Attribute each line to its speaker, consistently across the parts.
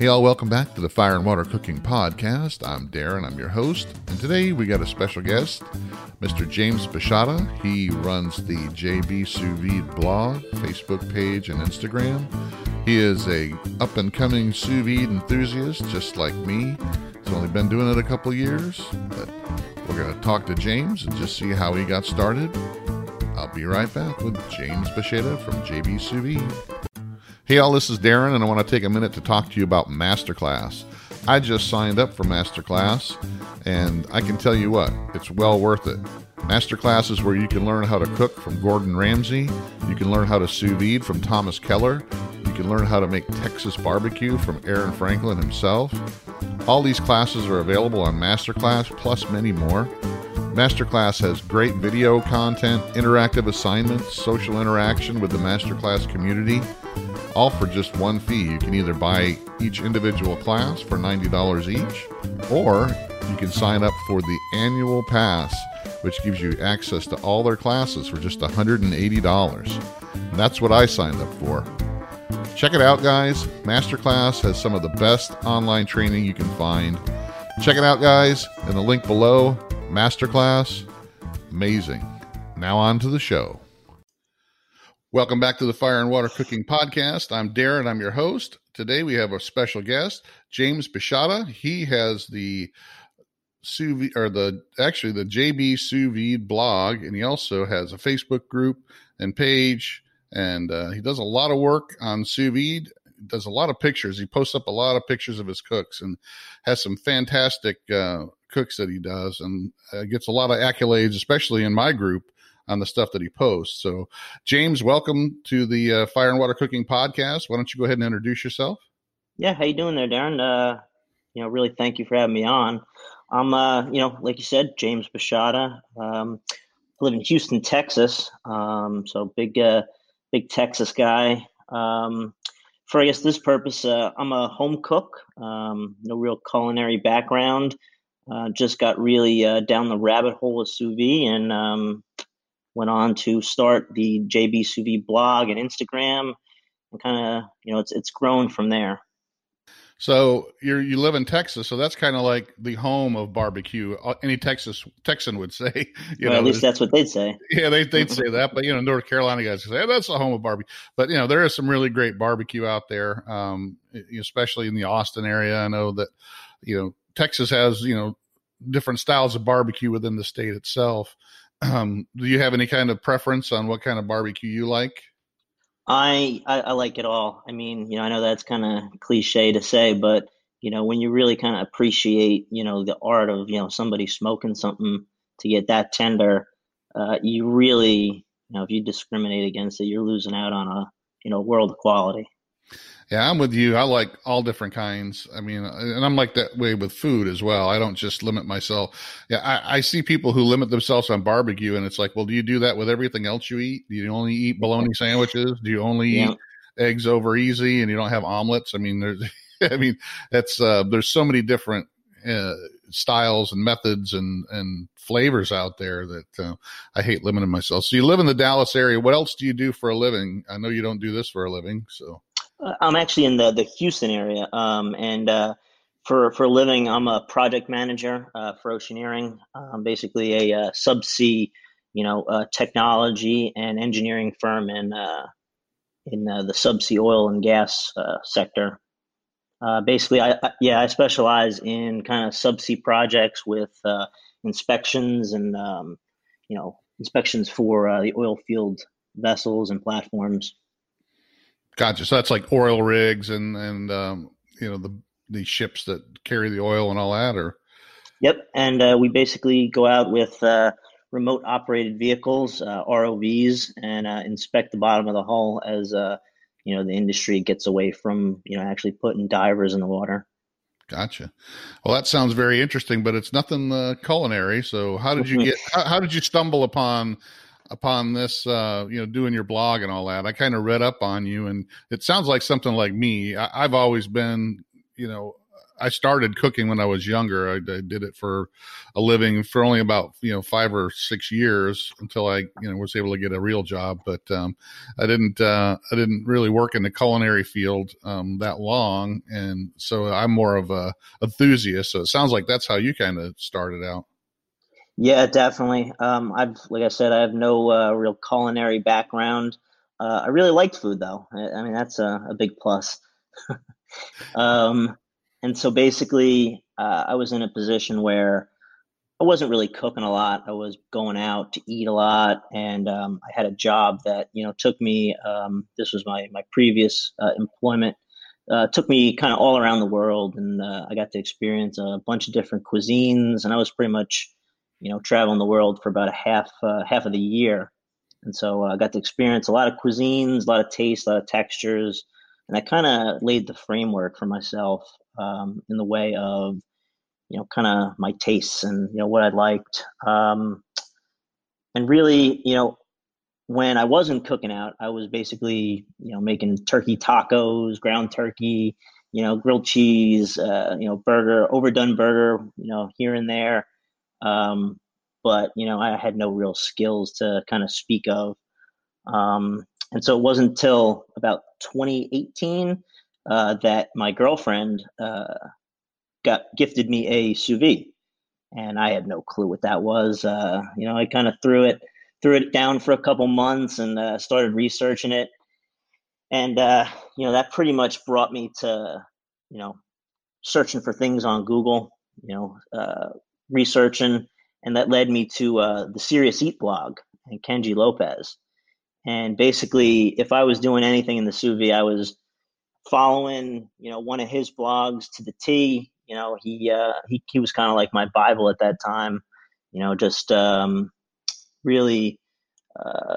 Speaker 1: Hey, all, welcome back to the Fire and Water Cooking Podcast. I'm Darren, I'm your host, and today we got a special guest, Mr. James Bashada. He runs the JB Sous Vide blog, Facebook page, and Instagram. He is a up and coming sous vide enthusiast, just like me. He's only been doing it a couple years, but we're going to talk to James and just see how he got started. I'll be right back with James Bashada from JB Sous Vide. Hey, all, this is Darren, and I want to take a minute to talk to you about Masterclass. I just signed up for Masterclass, and I can tell you what, it's well worth it. Masterclass is where you can learn how to cook from Gordon Ramsay, you can learn how to sous vide from Thomas Keller, you can learn how to make Texas barbecue from Aaron Franklin himself. All these classes are available on Masterclass, plus many more. Masterclass has great video content, interactive assignments, social interaction with the Masterclass community all for just one fee. You can either buy each individual class for $90 each, or you can sign up for the annual pass, which gives you access to all their classes for just $180. And that's what I signed up for. Check it out, guys. Masterclass has some of the best online training you can find. Check it out, guys, in the link below. Masterclass, amazing. Now, on to the show. Welcome back to the Fire and Water Cooking Podcast. I'm Darren, I'm your host. Today we have a special guest, James Bashada. He has the sous vide, or the actually the JB sous vide blog, and he also has a Facebook group and page, and uh, he does a lot of work on sous vide. Does a lot of pictures. He posts up a lot of pictures of his cooks, and has some fantastic uh, cooks that he does, and uh, gets a lot of accolades, especially in my group on the stuff that he posts. So, James, welcome to the uh, Fire and Water Cooking Podcast. Why don't you go ahead and introduce yourself?
Speaker 2: Yeah, how you doing there, Darren? Uh, you know, really thank you for having me on. I'm, uh, you know, like you said, James Bashada. Um, I live in Houston, Texas. Um, so big, uh, big Texas guy. Um, for I guess this purpose, uh, I'm a home cook. Um, no real culinary background. Uh, just got really uh, down the rabbit hole of sous vide and um, went on to start the JB Sous Vide blog and Instagram, and kind of you know it's it's grown from there.
Speaker 1: So you you live in Texas, so that's kind of like the home of barbecue. Uh, any Texas Texan would say.
Speaker 2: You well, know, at least that's what they'd say.
Speaker 1: Yeah, they, they'd say that. But you know, North Carolina guys say hey, that's the home of barbecue. But you know, there is some really great barbecue out there, um, especially in the Austin area. I know that you know Texas has you know different styles of barbecue within the state itself. Um, do you have any kind of preference on what kind of barbecue you like?
Speaker 2: I, I, I like it all. I mean, you know, I know that's kind of cliche to say, but you know, when you really kind of appreciate, you know, the art of you know somebody smoking something to get that tender, uh, you really, you know, if you discriminate against it, you're losing out on a you know world of quality.
Speaker 1: Yeah, I'm with you. I like all different kinds. I mean, and I'm like that way with food as well. I don't just limit myself. Yeah, I, I, see people who limit themselves on barbecue, and it's like, well, do you do that with everything else you eat? Do you only eat bologna sandwiches? Do you only yeah. eat eggs over easy, and you don't have omelets? I mean, there's, I mean, that's uh, there's so many different uh, styles and methods and and flavors out there that uh, I hate limiting myself. So you live in the Dallas area. What else do you do for a living? I know you don't do this for a living, so.
Speaker 2: Uh, I'm actually in the the Houston area, um, and uh, for for a living, I'm a project manager uh, for Oceaneering, um, basically a uh, subsea, you know, uh, technology and engineering firm in uh, in the subsea oil and gas sector. basically, I, I, yeah, I specialize in kind of subsea projects with inspections and um, you know inspections for the oil field vessels and platforms.
Speaker 1: Gotcha. So that's like oil rigs and and um, you know the the ships that carry the oil and all that, or.
Speaker 2: Yep, and uh, we basically go out with uh, remote operated vehicles, uh, ROVs, and uh, inspect the bottom of the hull as uh, you know the industry gets away from you know actually putting divers in the water.
Speaker 1: Gotcha. Well, that sounds very interesting, but it's nothing uh, culinary. So, how did you get? how, how, did you stumble upon upon this, uh, you know, doing your blog and all that. I kind of read up on you, and it sounds like something like me. I, have always been, you know, I started cooking when I was younger. I, I, did it for a living for only about you know five or six years until I you know was able to get a real job. But um, I didn't uh, I didn't really work in the culinary field um, that long, and so I'm more of a enthusiast. So it sounds like that's how you kind of started out.
Speaker 2: Yeah, definitely. Um, I've like I said, I have no uh, real culinary background. Uh, I really liked food though. I, I mean, that's a, a big plus. um, and so basically, uh, I was in a position where I wasn't really cooking a lot. I was going out to eat a lot, and um, I had a job that you know took me. Um, this was my my previous uh, employment. Uh, took me kind of all around the world, and uh, I got to experience a bunch of different cuisines. And I was pretty much, you know, traveling the world for about a half uh, half of the year. And so uh, I got to experience a lot of cuisines, a lot of tastes, a lot of textures, and I kind of laid the framework for myself um, in the way of you know kind of my tastes and you know what I liked. Um, and really, you know, when I wasn't cooking out, I was basically you know making turkey tacos, ground turkey, you know, grilled cheese, uh, you know, burger, overdone burger, you know, here and there. Um, but you know, I had no real skills to kind of speak of. Um, and so it wasn't until about 2018 uh, that my girlfriend uh, got gifted me a sous vide, and I had no clue what that was. Uh, you know, I kind of threw it threw it down for a couple months and uh, started researching it, and uh, you know that pretty much brought me to you know searching for things on Google. You know, uh, researching, and that led me to the Serious Eat blog and Kenji Lopez. And basically, if I was doing anything in the sous vide, I was following, you know, one of his blogs to the T. You know, he uh, he he was kind of like my Bible at that time. You know, just um, really, uh,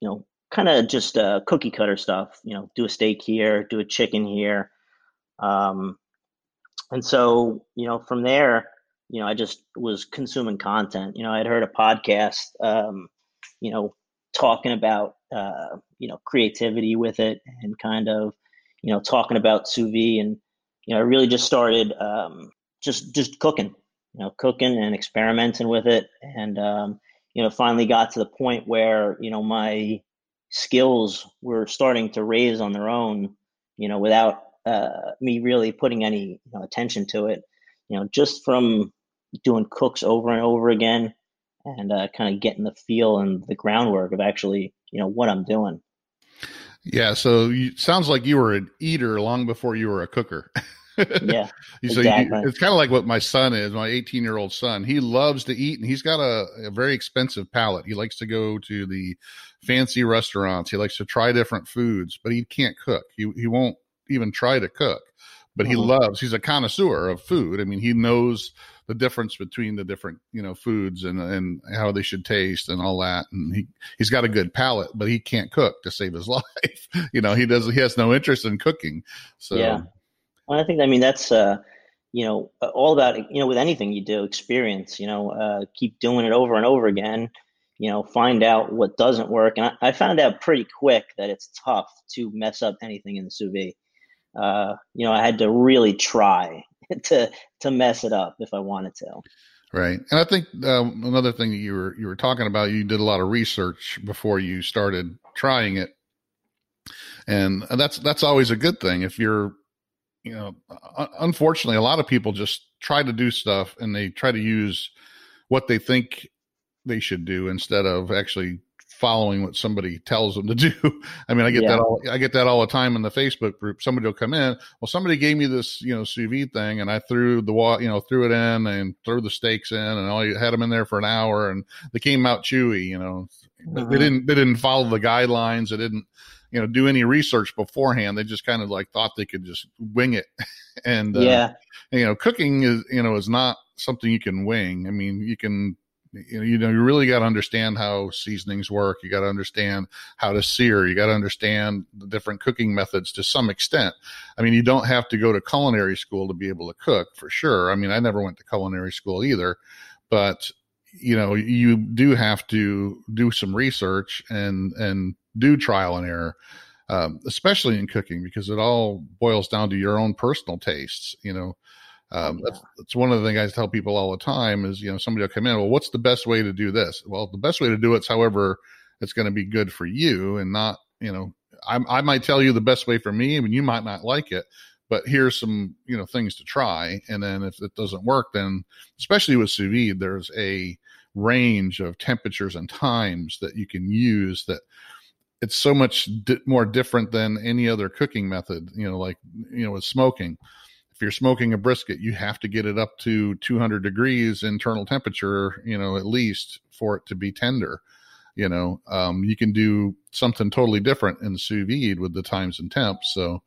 Speaker 2: you know, kind of just uh, cookie cutter stuff. You know, do a steak here, do a chicken here, um, and so you know, from there, you know, I just was consuming content. You know, I'd heard a podcast, um, you know, talking about uh, you know creativity with it and kind of you know talking about sous vide and you know I really just started um, just just cooking you know cooking and experimenting with it and um, you know finally got to the point where you know my skills were starting to raise on their own you know without uh, me really putting any you know, attention to it you know just from doing cooks over and over again and uh, kind of getting the feel and the groundwork of actually, you know, what I'm doing.
Speaker 1: Yeah. So you, sounds like you were an eater long before you were a cooker.
Speaker 2: yeah.
Speaker 1: so exactly. you, it's kind of like what my son is, my 18 year old son. He loves to eat and he's got a, a, very expensive palate. He likes to go to the fancy restaurants. He likes to try different foods, but he can't cook. He, he won't even try to cook, but he mm-hmm. loves, he's a connoisseur of food. I mean, he knows the difference between the different you know foods and and how they should taste and all that. And he he's got a good palate, but he can't cook to save his life. you know, he does he has no interest in cooking. So
Speaker 2: yeah, well, I think I mean that's uh, you know all about you know with anything you do experience. You know, uh, keep doing it over and over again. You know, find out what doesn't work, and I, I found out pretty quick that it's tough to mess up anything in the sous vide. Uh, you know, I had to really try to to mess it up if I wanted to.
Speaker 1: Right, and I think um, another thing that you were you were talking about, you did a lot of research before you started trying it, and that's that's always a good thing. If you're, you know, unfortunately, a lot of people just try to do stuff and they try to use what they think they should do instead of actually following what somebody tells them to do. I mean, I get yeah. that all, I get that all the time in the Facebook group. Somebody will come in. Well, somebody gave me this, you know, sous vide thing and I threw the wall, you know, threw it in and threw the steaks in and I had them in there for an hour and they came out chewy, you know, uh-huh. they didn't, they didn't follow the guidelines. They didn't, you know, do any research beforehand. They just kind of like thought they could just wing it. and, uh, yeah, you know, cooking is, you know, is not something you can wing. I mean, you can, you know, you really got to understand how seasonings work. You got to understand how to sear. You got to understand the different cooking methods to some extent. I mean, you don't have to go to culinary school to be able to cook for sure. I mean, I never went to culinary school either, but you know, you do have to do some research and, and do trial and error. um, especially in cooking, because it all boils down to your own personal tastes. You know, um, that's, that's one of the things I tell people all the time is, you know, somebody will come in, well, what's the best way to do this? Well, the best way to do it's however it's going to be good for you and not, you know, I, I might tell you the best way for me and you might not like it, but here's some, you know, things to try. And then if it doesn't work, then especially with sous vide, there's a range of temperatures and times that you can use that it's so much di- more different than any other cooking method, you know, like, you know, with smoking if you're smoking a brisket, you have to get it up to 200 degrees internal temperature, you know, at least for it to be tender. You know, um, you can do something totally different in sous vide with the times and temps. So,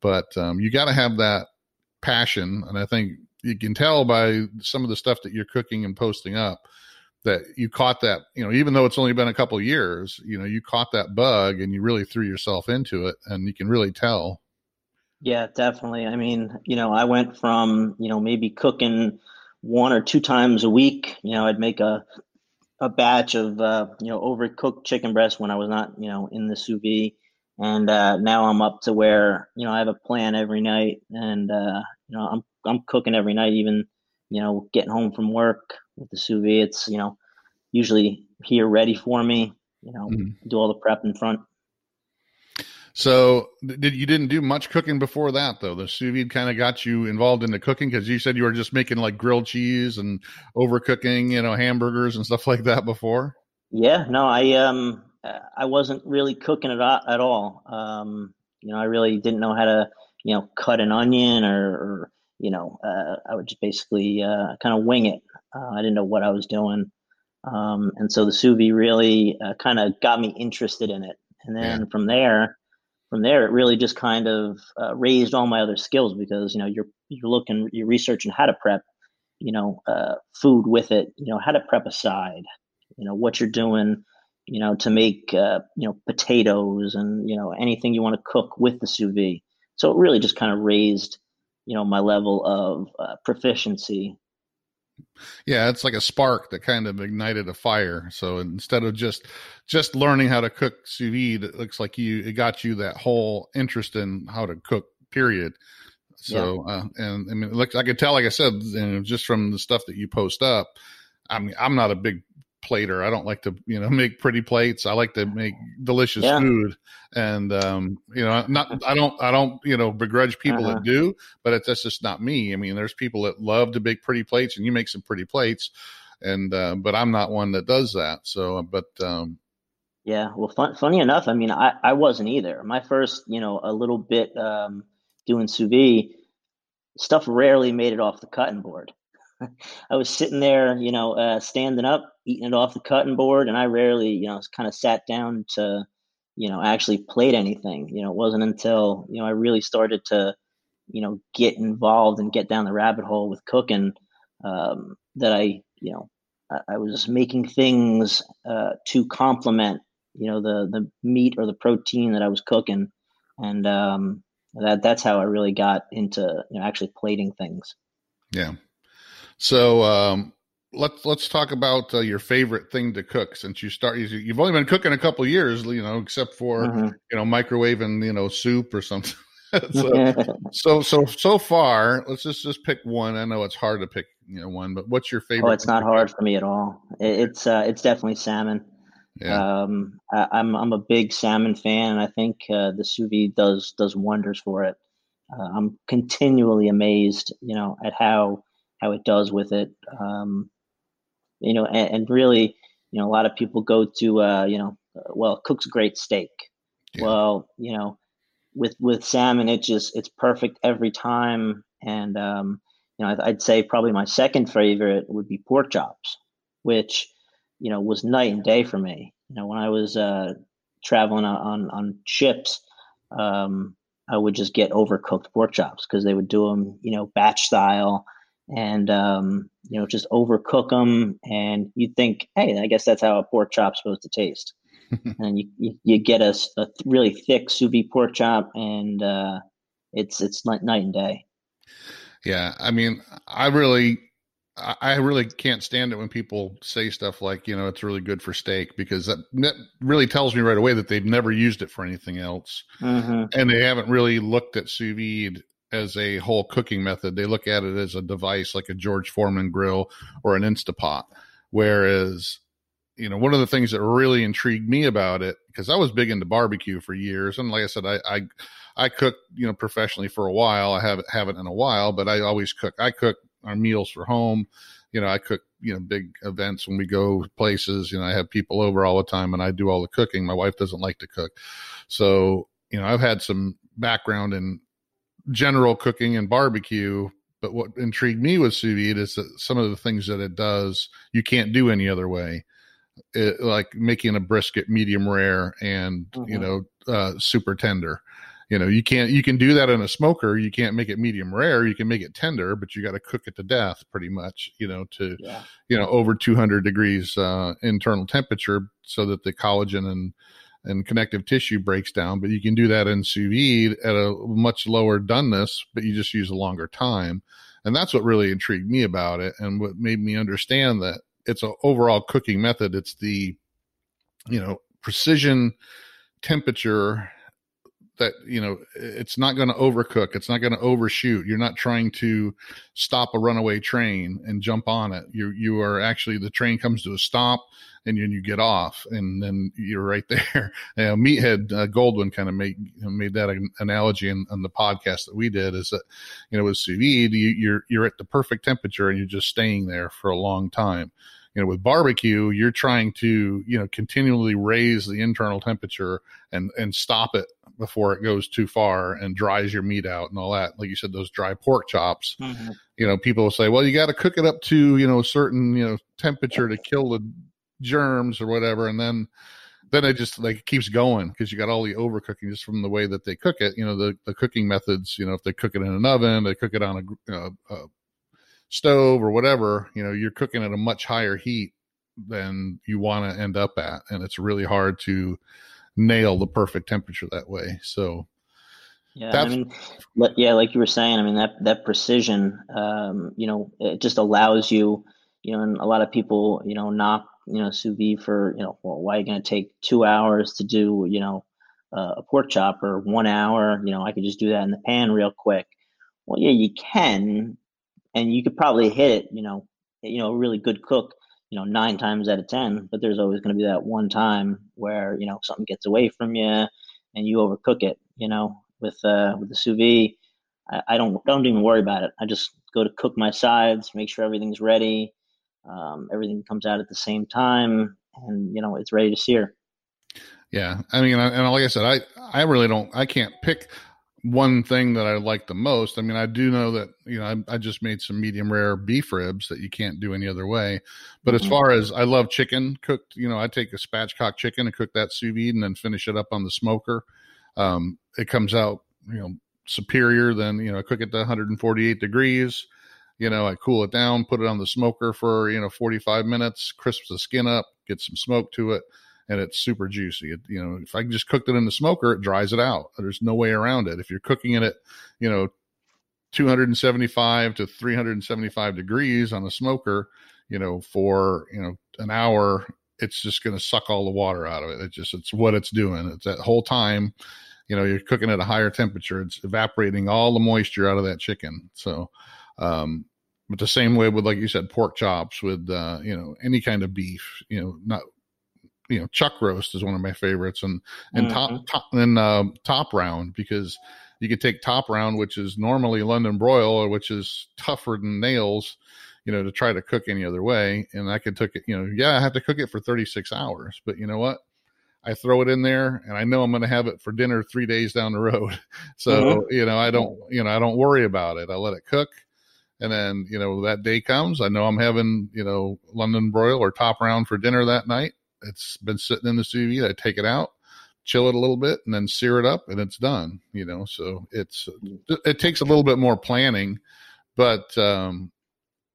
Speaker 1: but um, you got to have that passion, and I think you can tell by some of the stuff that you're cooking and posting up that you caught that. You know, even though it's only been a couple years, you know, you caught that bug and you really threw yourself into it, and you can really tell
Speaker 2: yeah, definitely. I mean, you know, I went from, you know, maybe cooking one or two times a week. You know, I'd make a a batch of uh, you know overcooked chicken breast when I was not you know in the sous vide, and uh, now I'm up to where you know I have a plan every night, and uh, you know I'm I'm cooking every night, even you know getting home from work with the sous vide. It's you know usually here ready for me. You know, mm-hmm. do all the prep in front.
Speaker 1: So did you didn't do much cooking before that though? The sous vide kind of got you involved in the cooking because you said you were just making like grilled cheese and overcooking, you know, hamburgers and stuff like that before.
Speaker 2: Yeah, no, I um I wasn't really cooking it at all. Um, you know, I really didn't know how to you know cut an onion or, or you know uh, I would just basically uh, kind of wing it. Uh, I didn't know what I was doing. Um, and so the sous vide really uh, kind of got me interested in it. And then yeah. from there, from there, it really just kind of uh, raised all my other skills because you know you're you're looking, you're researching how to prep, you know, uh, food with it, you know, how to prep a side, you know, what you're doing, you know, to make uh, you know potatoes and you know anything you want to cook with the sous vide. So it really just kind of raised, you know, my level of uh, proficiency
Speaker 1: yeah it's like a spark that kind of ignited a fire so instead of just just learning how to cook sous vide it looks like you it got you that whole interest in how to cook period so yeah. uh, and i mean it looks i could tell like i said you know, just from the stuff that you post up i mean i'm not a big plater. I don't like to, you know, make pretty plates. I like to make delicious yeah. food. And um, you know, not I don't I don't, you know, begrudge people uh-huh. that do, but it's that's just not me. I mean, there's people that love to make pretty plates and you make some pretty plates. And uh, but I'm not one that does that. So but um
Speaker 2: yeah, well, fun, funny enough, I mean, I, I wasn't either. My first, you know, a little bit um, doing sous vide stuff rarely made it off the cutting board. I was sitting there, you know, uh, standing up, eating it off the cutting board, and I rarely, you know, kind of sat down to, you know, actually played anything. You know, it wasn't until you know I really started to, you know, get involved and get down the rabbit hole with cooking um, that I, you know, I, I was making things uh, to complement, you know, the the meat or the protein that I was cooking, and um, that that's how I really got into you know actually plating things.
Speaker 1: Yeah. So um, let's let's talk about uh, your favorite thing to cook since you start. You've only been cooking a couple years, you know, except for mm-hmm. you know microwaving you know soup or something. so, so so so far, let's just just pick one. I know it's hard to pick you know one, but what's your favorite?
Speaker 2: Oh, it's not hard for me at all. It's uh, it's definitely salmon. Yeah. Um, I, am I'm, I'm a big salmon fan, and I think uh, the sous vide does does wonders for it. Uh, I'm continually amazed, you know, at how how it does with it. Um, you know, and, and, really, you know, a lot of people go to, uh, you know, well, cooks great steak. Yeah. Well, you know, with with salmon, it just it's perfect every time. And um, you know, I'd, I'd say probably my second favorite would be pork chops, which you know was night and day for me. You know, when I was uh, traveling on on ships, um, I would just get overcooked pork chops because they would do them, you know, batch style and um, you know just overcook them and you think hey i guess that's how a pork chop's supposed to taste and you, you, you, get a, a really thick sous vide pork chop and uh, it's it's night, night and day
Speaker 1: yeah i mean i really I really can't stand it when people say stuff like, you know, it's really good for steak because that, that really tells me right away that they've never used it for anything else. Mm-hmm. And they haven't really looked at sous vide as a whole cooking method. They look at it as a device like a George Foreman grill or an Instapot. Whereas, you know, one of the things that really intrigued me about it, because I was big into barbecue for years. And like I said, I, I, I cooked, you know, professionally for a while. I haven't, haven't in a while, but I always cook. I cook our meals for home. You know, I cook, you know, big events when we go places. You know, I have people over all the time and I do all the cooking. My wife doesn't like to cook. So, you know, I've had some background in general cooking and barbecue. But what intrigued me with sous vide is that some of the things that it does, you can't do any other way. It, like making a brisket medium rare and, mm-hmm. you know, uh, super tender you know you can't you can do that in a smoker you can't make it medium rare you can make it tender but you got to cook it to death pretty much you know to yeah. you know over 200 degrees uh, internal temperature so that the collagen and and connective tissue breaks down but you can do that in sous vide at a much lower doneness but you just use a longer time. And that's what really intrigued me about it and what made me understand that it's an overall cooking method. It's the you know precision temperature that you know it's not going to overcook it's not going to overshoot. You're not trying to stop a runaway train and jump on it. You you are actually the train comes to a stop and then you get off and then you're right there. You know, Meathead uh, Goldwyn kind of made made that an analogy in, in, the podcast that we did is that you know with sous vide you, you're you're at the perfect temperature and you're just staying there for a long time. You know with barbecue you're trying to you know continually raise the internal temperature and and stop it before it goes too far and dries your meat out and all that like you said those dry pork chops mm-hmm. you know people will say well you got to cook it up to you know a certain you know temperature to kill the germs or whatever and then then it just like keeps going because you got all the overcooking just from the way that they cook it you know the, the cooking methods you know if they cook it in an oven they cook it on a, know, a stove or whatever, you know, you're cooking at a much higher heat than you want to end up at. And it's really hard to nail the perfect temperature that way. So,
Speaker 2: yeah, I mean, yeah, like you were saying, I mean that that precision, um, you know, it just allows you, you know, and a lot of people, you know, knock, you know, sous vide for, you know, well, why are you going to take two hours to do, you know, uh, a pork chop or one hour? You know, I could just do that in the pan real quick. Well, yeah, you can, and you could probably hit it, you know, you know, a really good cook, you know, nine times out of ten. But there's always going to be that one time where you know something gets away from you and you overcook it. You know, with uh, with the sous vide, I, I don't don't even worry about it. I just go to cook my sides, make sure everything's ready, um, everything comes out at the same time, and you know it's ready to sear.
Speaker 1: Yeah, I mean, and like I said, I I really don't, I can't pick one thing that I like the most. I mean, I do know that, you know, I, I, just made some medium rare beef ribs that you can't do any other way. But mm-hmm. as far as I love chicken cooked, you know, I take a spatchcock chicken and cook that sous vide and then finish it up on the smoker. Um, it comes out, you know, superior than, you know, I cook it to 148 degrees. You know, I cool it down, put it on the smoker for, you know, 45 minutes, crisps the skin up, get some smoke to it and it's super juicy. It, you know, if I just cooked it in the smoker, it dries it out. There's no way around it. If you're cooking it at, you know, 275 to 375 degrees on a smoker, you know, for, you know, an hour, it's just going to suck all the water out of it. It just, it's what it's doing. It's that whole time, you know, you're cooking at a higher temperature. It's evaporating all the moisture out of that chicken. So, um, but the same way with, like you said, pork chops with, uh, you know, any kind of beef, you know, not you know chuck roast is one of my favorites and and mm-hmm. top, top and uh, top round because you could take top round which is normally london broil which is tougher than nails you know to try to cook any other way and i could cook it you know yeah i have to cook it for 36 hours but you know what i throw it in there and i know i'm going to have it for dinner three days down the road so mm-hmm. you know i don't you know i don't worry about it i let it cook and then you know that day comes i know i'm having you know london broil or top round for dinner that night it's been sitting in the sous vide. I take it out, chill it a little bit, and then sear it up, and it's done. You know, so it's it takes a little bit more planning, but um,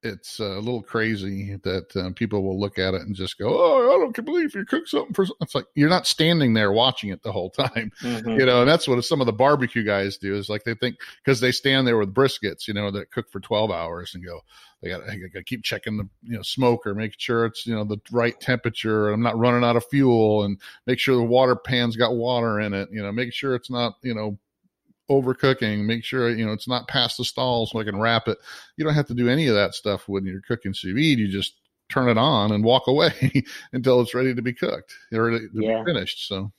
Speaker 1: it's a little crazy that uh, people will look at it and just go, "Oh, I don't believe you cook something for." It's like you're not standing there watching it the whole time, mm-hmm. you know. And that's what some of the barbecue guys do is like they think because they stand there with briskets, you know, that cook for 12 hours and go, they got to keep checking the you know smoker, making sure it's you know the right temperature. and I'm not running out of fuel, and make sure the water pan's got water in it. You know, make sure it's not you know overcooking. Make sure you know it's not past the stalls so I can wrap it. You don't have to do any of that stuff when you're cooking sous vide. You just turn it on and walk away until it's ready to be cooked or to yeah. be finished. So,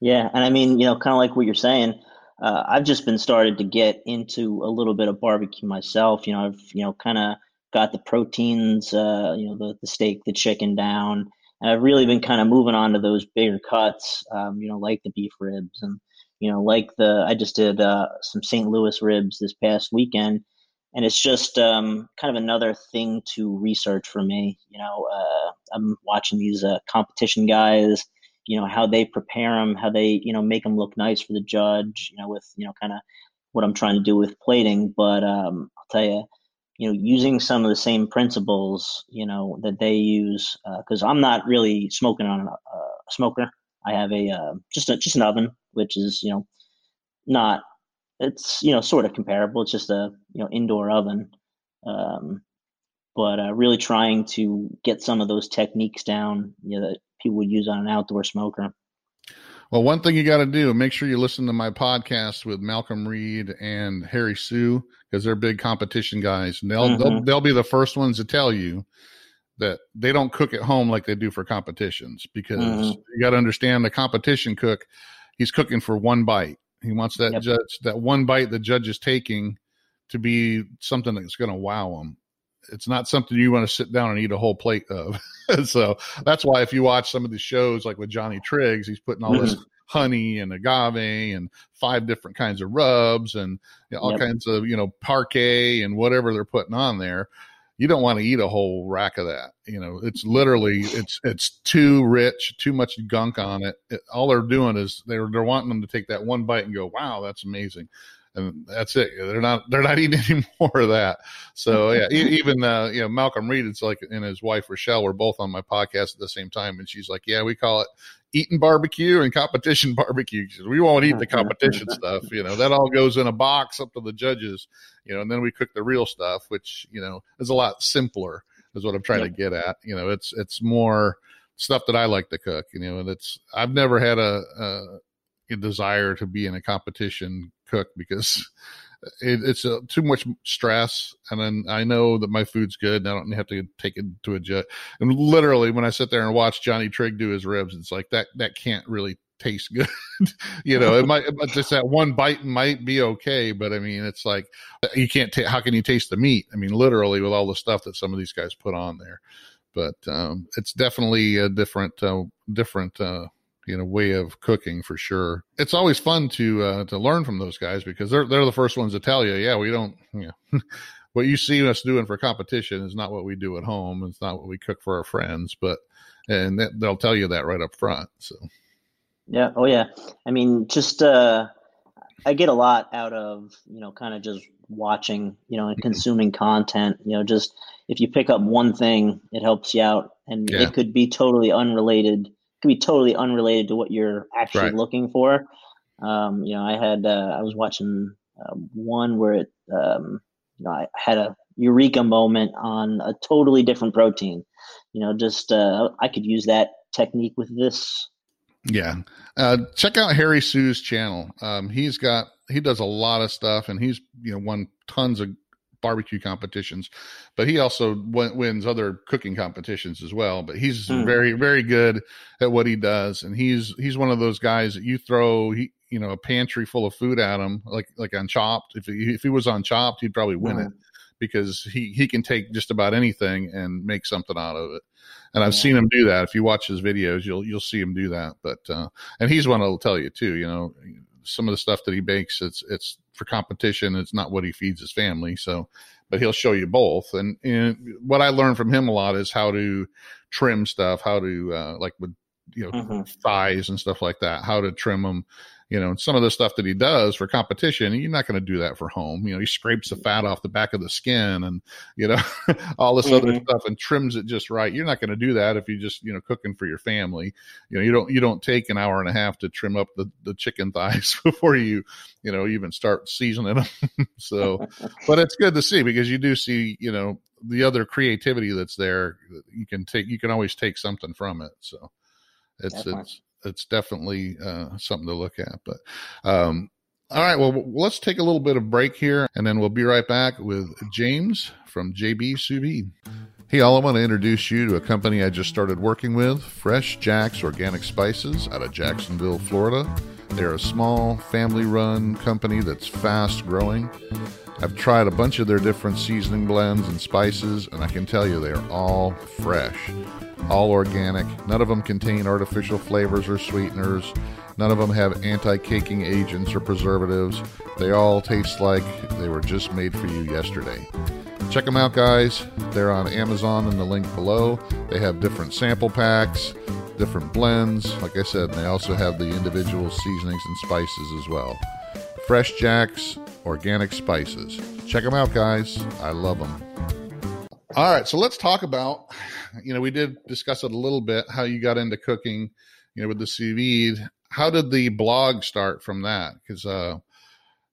Speaker 2: yeah, and I mean, you know, kind of like what you're saying. Uh, I've just been started to get into a little bit of barbecue myself. You know, I've you know kind of got the proteins, uh, you know, the the steak, the chicken down, and I've really been kind of moving on to those bigger cuts. Um, you know, like the beef ribs and you know, like the I just did uh, some St. Louis ribs this past weekend, and it's just um, kind of another thing to research for me. You know, uh, I'm watching these uh, competition guys. You know how they prepare them, how they you know make them look nice for the judge. You know, with you know kind of what I'm trying to do with plating. But um, I'll tell you, you know, using some of the same principles, you know, that they use, because uh, I'm not really smoking on a, a smoker. I have a uh, just a just an oven, which is you know not it's you know sort of comparable. It's just a you know indoor oven, um, but uh, really trying to get some of those techniques down you know, that people would use on an outdoor smoker.
Speaker 1: Well, one thing you got to do, make sure you listen to my podcast with Malcolm Reed and Harry Soo because they're big competition guys, and they'll, mm-hmm. they'll they'll be the first ones to tell you that they don't cook at home like they do for competitions because mm-hmm. you got to understand the competition cook he's cooking for one bite he wants that yep. judge that one bite the judge is taking to be something that's going to wow him it's not something you want to sit down and eat a whole plate of so that's why if you watch some of the shows like with Johnny Triggs he's putting all mm-hmm. this honey and agave and five different kinds of rubs and you know, all yep. kinds of you know Parkay and whatever they're putting on there you don't want to eat a whole rack of that. You know, it's literally it's it's too rich, too much gunk on it. it all they're doing is they're they're wanting them to take that one bite and go, "Wow, that's amazing." And that's it. They're not they're not eating any more of that. So yeah, even uh, you know Malcolm Reed, it's like and his wife Rochelle were both on my podcast at the same time, and she's like, yeah, we call it eating barbecue and competition barbecue. We won't eat the competition stuff. You know that all goes in a box up to the judges. You know, and then we cook the real stuff, which you know is a lot simpler. Is what I'm trying to get at. You know, it's it's more stuff that I like to cook. You know, and it's I've never had a, a a desire to be in a competition cook because it, it's a, too much stress. And then I know that my food's good and I don't have to take it to a jet. And literally, when I sit there and watch Johnny Trigg do his ribs, it's like that, that can't really taste good. you know, it might just that one bite might be okay, but I mean, it's like you can't. Ta- how can you taste the meat? I mean, literally with all the stuff that some of these guys put on there. But um, it's definitely a different, uh, different uh, you know way of cooking for sure. It's always fun to uh, to learn from those guys because they're they're the first ones to tell you, yeah, we don't, you know, what you see us doing for competition is not what we do at home. It's not what we cook for our friends, but and that, they'll tell you that right up front. So,
Speaker 2: yeah, oh yeah. I mean, just uh, I get a lot out of you know kind of just watching you know and mm-hmm. consuming content. You know, just if you pick up one thing, it helps you out, and yeah. it could be totally unrelated could be totally unrelated to what you're actually right. looking for. Um, you know, I had uh, I was watching uh, one where it, um, you know, I had a eureka moment on a totally different protein. You know, just uh, I could use that technique with this.
Speaker 1: Yeah, uh, check out Harry Soo's channel. Um, he's got he does a lot of stuff, and he's you know won tons of barbecue competitions, but he also w- wins other cooking competitions as well. But he's mm. very, very good at what he does, and he's he's one of those guys that you throw he you know a pantry full of food at him, like like on Chopped. If he, if he was on Chopped, he'd probably win it because he he can take just about anything and make something out of it. And I've yeah. seen him do that. If you watch his videos, you'll you'll see him do that. But uh, and he's one that'll tell you too. You know, some of the stuff that he bakes, it's it's for competition. It's not what he feeds his family. So, but he'll show you both. And, and what I learned from him a lot is how to trim stuff, how to, uh, like with, you know, mm-hmm. thighs and stuff like that, how to trim them you know, some of the stuff that he does for competition, you're not going to do that for home. You know, he scrapes the fat off the back of the skin and, you know, all this mm-hmm. other stuff and trims it just right. You're not going to do that if you just, you know, cooking for your family. You know, you don't, you don't take an hour and a half to trim up the, the chicken thighs before you, you know, even start seasoning them. so, but it's good to see because you do see, you know, the other creativity that's there. You can take, you can always take something from it. So it's, Definitely. it's, it's definitely uh, something to look at. But um, all right, well, let's take a little bit of break here, and then we'll be right back with James from JB Sous. Hey, all, I want to introduce you to a company I just started working with, Fresh Jack's Organic Spices out of Jacksonville, Florida. They're a small, family run company that's fast growing. I've tried a bunch of their different seasoning blends and spices, and I can tell you they are all fresh all organic. None of them contain artificial flavors or sweeteners. None of them have anti caking agents or preservatives. They all taste like they were just made for you yesterday. Check them out, guys. They're on Amazon in the link below. They have different sample packs, different blends. Like I said, they also have the individual seasonings and spices as well. Fresh Jack's Organic Spices. Check them out, guys. I love them. All right, so let's talk about. You know, we did discuss it a little bit how you got into cooking. You know, with the sous vide. How did the blog start from that? Because uh,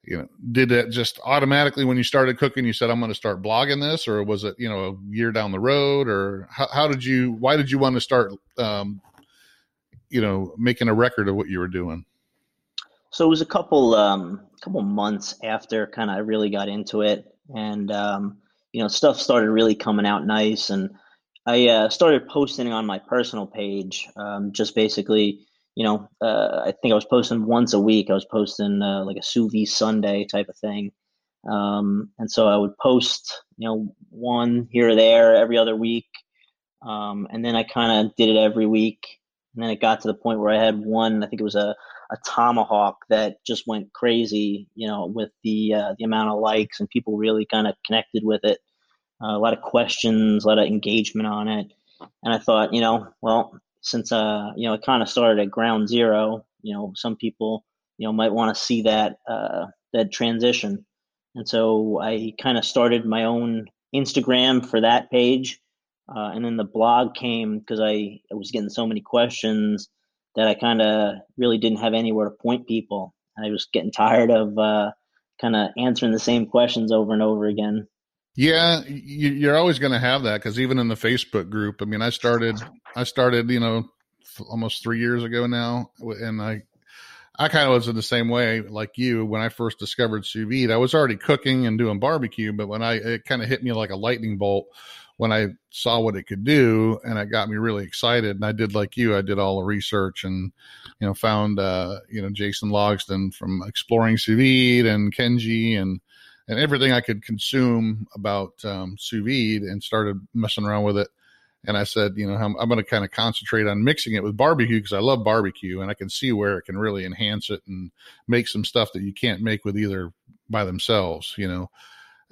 Speaker 1: you know, did it just automatically when you started cooking? You said I'm going to start blogging this, or was it you know a year down the road, or how, how did you? Why did you want to start? Um, you know, making a record of what you were doing.
Speaker 2: So it was a couple um, couple months after kind of I really got into it, and um, you know, stuff started really coming out nice. And I uh, started posting on my personal page, um, just basically, you know, uh, I think I was posting once a week. I was posting uh, like a sous vide Sunday type of thing. Um, and so I would post, you know, one here or there every other week. Um, and then I kind of did it every week. And then it got to the point where I had one, I think it was a, a tomahawk that just went crazy, you know, with the uh, the amount of likes and people really kind of connected with it. Uh, a lot of questions, a lot of engagement on it, and I thought, you know, well, since uh, you know, it kind of started at ground zero, you know, some people, you know, might want to see that uh, that transition, and so I kind of started my own Instagram for that page, uh, and then the blog came because I, I was getting so many questions that I kind of really didn't have anywhere to point people. I was getting tired of uh, kind of answering the same questions over and over again.
Speaker 1: Yeah, you're always going to have that because even in the Facebook group, I mean, I started, I started, you know, almost three years ago now, and I, I kind of was in the same way like you when I first discovered sous vide. I was already cooking and doing barbecue, but when I it kind of hit me like a lightning bolt when I saw what it could do, and it got me really excited. And I did like you, I did all the research and you know found uh, you know Jason Logsdon from Exploring Sous Vide and Kenji and and everything I could consume about um, sous vide, and started messing around with it. And I said, you know, I'm, I'm going to kind of concentrate on mixing it with barbecue because I love barbecue, and I can see where it can really enhance it and make some stuff that you can't make with either by themselves, you know.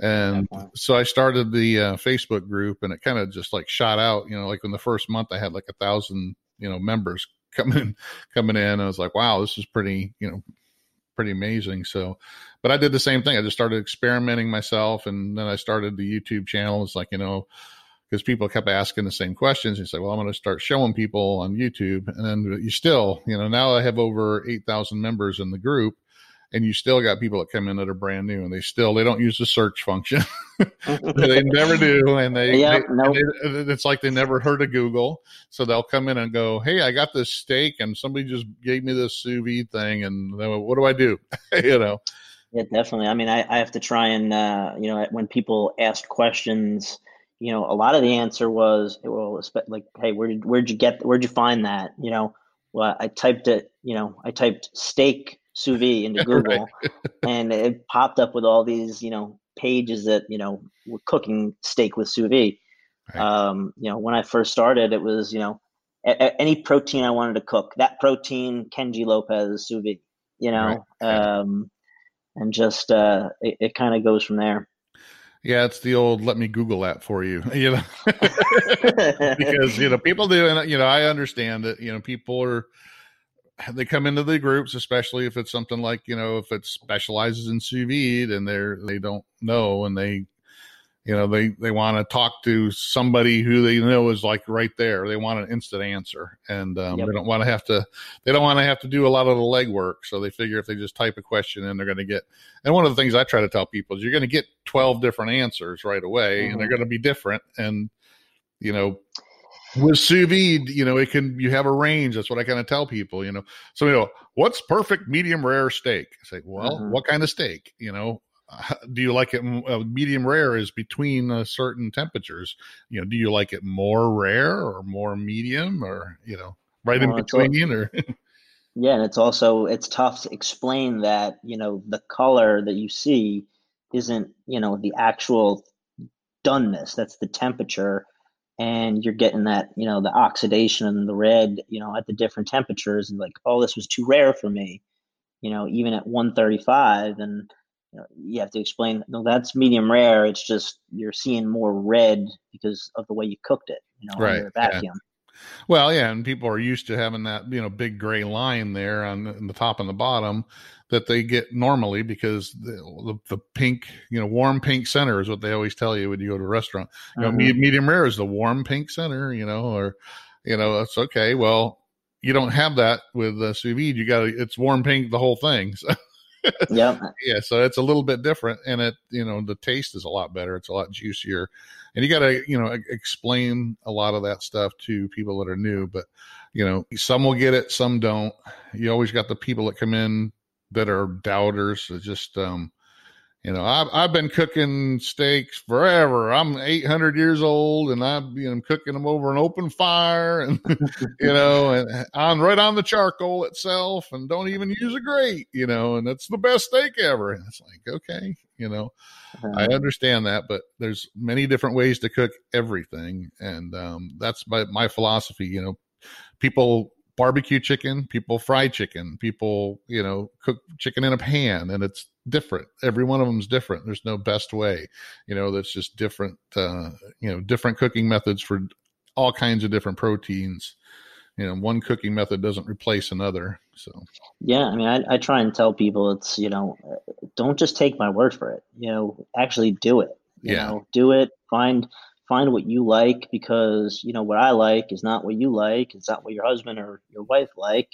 Speaker 1: And so I started the uh, Facebook group, and it kind of just like shot out. You know, like in the first month, I had like a thousand, you know, members coming coming in. I was like, wow, this is pretty, you know, pretty amazing. So, but I did the same thing. I just started experimenting myself, and then I started the YouTube channel. It's like you know, because people kept asking the same questions. You say, well, I'm going to start showing people on YouTube, and then you still, you know, now I have over eight thousand members in the group and you still got people that come in that are brand new and they still they don't use the search function. They never do and they, yep, they, nope. they, it's like they never heard of google. So they'll come in and go hey i got this steak and somebody just gave me this sous vide thing and what do i do? You know?
Speaker 2: Yeah definitely. I mean i, I have to try and uh, you know when people asked questions you know a lot of the answer was well like hey where did where'd you get where'd you find that? You know well i typed it you know i typed steak sous vide into Google, right. and it popped up with all these, you know, pages that you know were cooking steak with sous vide. Right. Um, you know, when I first started, it was you know a- a- any protein I wanted to cook. That protein, Kenji Lopez sous vide. You know, right. um, and just uh, it, it kind of goes from there.
Speaker 1: Yeah, it's the old "let me Google that for you," you know, because you know people do, and you know I understand that you know people are they come into the groups, especially if it's something like you know if it specializes in sous vide and they're they don't know and they you know they they want to talk to somebody who they know is like right there they want an instant answer and um, yep. they don't want to have to they don't want to have to do a lot of the legwork so they figure if they just type a question in they're going to get and one of the things i try to tell people is you're going to get 12 different answers right away mm-hmm. and they're mm-hmm. going to be different and you know with sous vide, you know, it can you have a range. That's what I kind of tell people, you know. So you know, what's perfect medium rare steak? I say, well, mm-hmm. what kind of steak? You know, do you like it uh, medium rare is between uh, certain temperatures you know do you like it more rare or more medium or you know right in between or
Speaker 2: yeah and it's also it's tough to explain that you know the color that you see isn't you know the actual doneness that's the temperature and you're getting that you know the oxidation and the red you know at the different temperatures and like oh this was too rare for me you know even at 135 and you, know, you have to explain no that's medium rare it's just you're seeing more red because of the way you cooked it you know
Speaker 1: right
Speaker 2: vacuum
Speaker 1: yeah. Well, yeah, and people are used to having that you know big gray line there on the, the top and the bottom that they get normally because the, the, the, pink, you know, warm pink center is what they always tell you when you go to a restaurant. You know, mm-hmm. medium rare is the warm pink center, you know, or you know, it's okay. Well, you don't have that with uh, sous vide. You got it's warm pink the whole thing. So
Speaker 2: yeah.
Speaker 1: yeah. So it's a little bit different and it, you know, the taste is a lot better. It's a lot juicier. And you got to, you know, explain a lot of that stuff to people that are new. But, you know, some will get it, some don't. You always got the people that come in that are doubters. just, um, you know, I've, I've been cooking steaks forever. I'm 800 years old and I'm, you know, cooking them over an open fire and, you know, and on right on the charcoal itself and don't even use a grate, you know, and it's the best steak ever. And it's like, okay, you know, uh-huh. I understand that, but there's many different ways to cook everything. And, um, that's my, my philosophy, you know, people barbecue chicken, people fry chicken, people, you know, cook chicken in a pan and it's different. Every one of them is different. There's no best way, you know, that's just different, uh, you know, different cooking methods for all kinds of different proteins. You know, one cooking method doesn't replace another. So,
Speaker 2: yeah, I mean, I, I try and tell people it's, you know, don't just take my word for it, you know, actually do it, you yeah. know, do it, find, find what you like because you know what I like is not what you like. It's not what your husband or your wife like.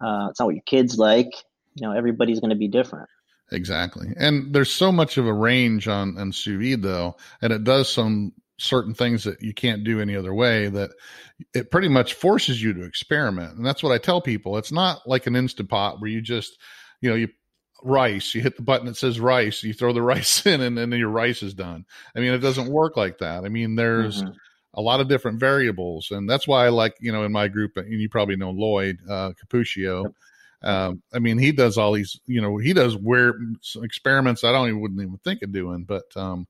Speaker 2: Uh, it's not what your kids like. You know, everybody's going to be different.
Speaker 1: Exactly, and there's so much of a range on on sous vide though, and it does some certain things that you can't do any other way that it pretty much forces you to experiment and that's what i tell people it's not like an instant pot where you just you know you rice. You hit the button that says rice, you throw the rice in, and then your rice is done. I mean, it doesn't work like that. I mean, there's mm-hmm. a lot of different variables, and that's why I like, you know, in my group, and you probably know Lloyd uh, Cappuccio. Um, I mean, he does all these, you know, he does weird experiments I don't even wouldn't even think of doing, but, um,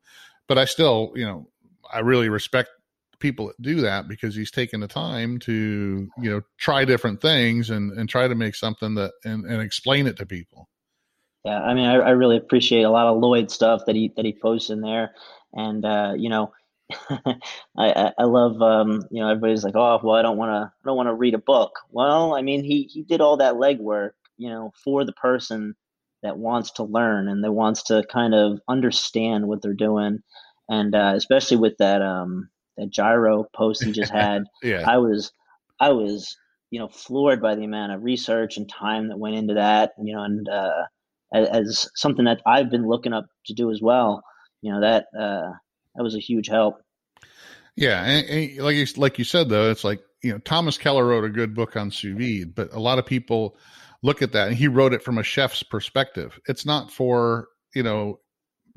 Speaker 1: but I still, you know, I really respect people that do that because he's taking the time to, you know, try different things and, and try to make something that and, and explain it to people.
Speaker 2: Yeah, I mean, I, I really appreciate a lot of Lloyd stuff that he that he posts in there, and uh, you know, I, I love um, you know everybody's like, oh, well, I don't want to I don't want to read a book. Well, I mean, he he did all that legwork, you know, for the person that wants to learn and that wants to kind of understand what they're doing, and uh, especially with that um that gyro post he just had,
Speaker 1: yeah,
Speaker 2: I was I was you know floored by the amount of research and time that went into that, you know, and uh, as, as something that I've been looking up to do as well. You know that uh, that was a huge help.
Speaker 1: Yeah, and, and like you, like you said though, it's like you know Thomas Keller wrote a good book on sous vide, but a lot of people look at that and he wrote it from a chef's perspective. It's not for you know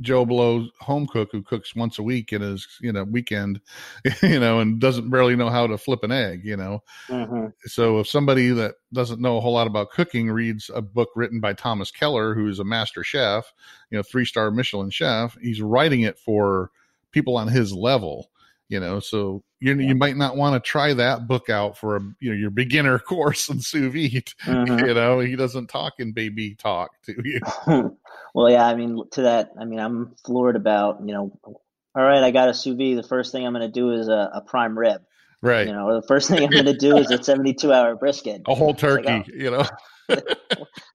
Speaker 1: Joe Blow home cook who cooks once a week in his you know weekend, you know, and doesn't barely know how to flip an egg, you know. Mm-hmm. So if somebody that doesn't know a whole lot about cooking reads a book written by Thomas Keller, who's a master chef, you know, three star Michelin chef, he's writing it for people on his level you know so you you might not want to try that book out for a you know your beginner course in sous vide mm-hmm. you know he doesn't talk in baby talk to you
Speaker 2: well yeah i mean to that i mean i'm floored about you know all right i got a sous vide the first thing i'm going to do is a, a prime rib
Speaker 1: Right.
Speaker 2: You know, or the first thing I'm going to do is a 72 hour brisket.
Speaker 1: A whole turkey,
Speaker 2: like, oh.
Speaker 1: you know.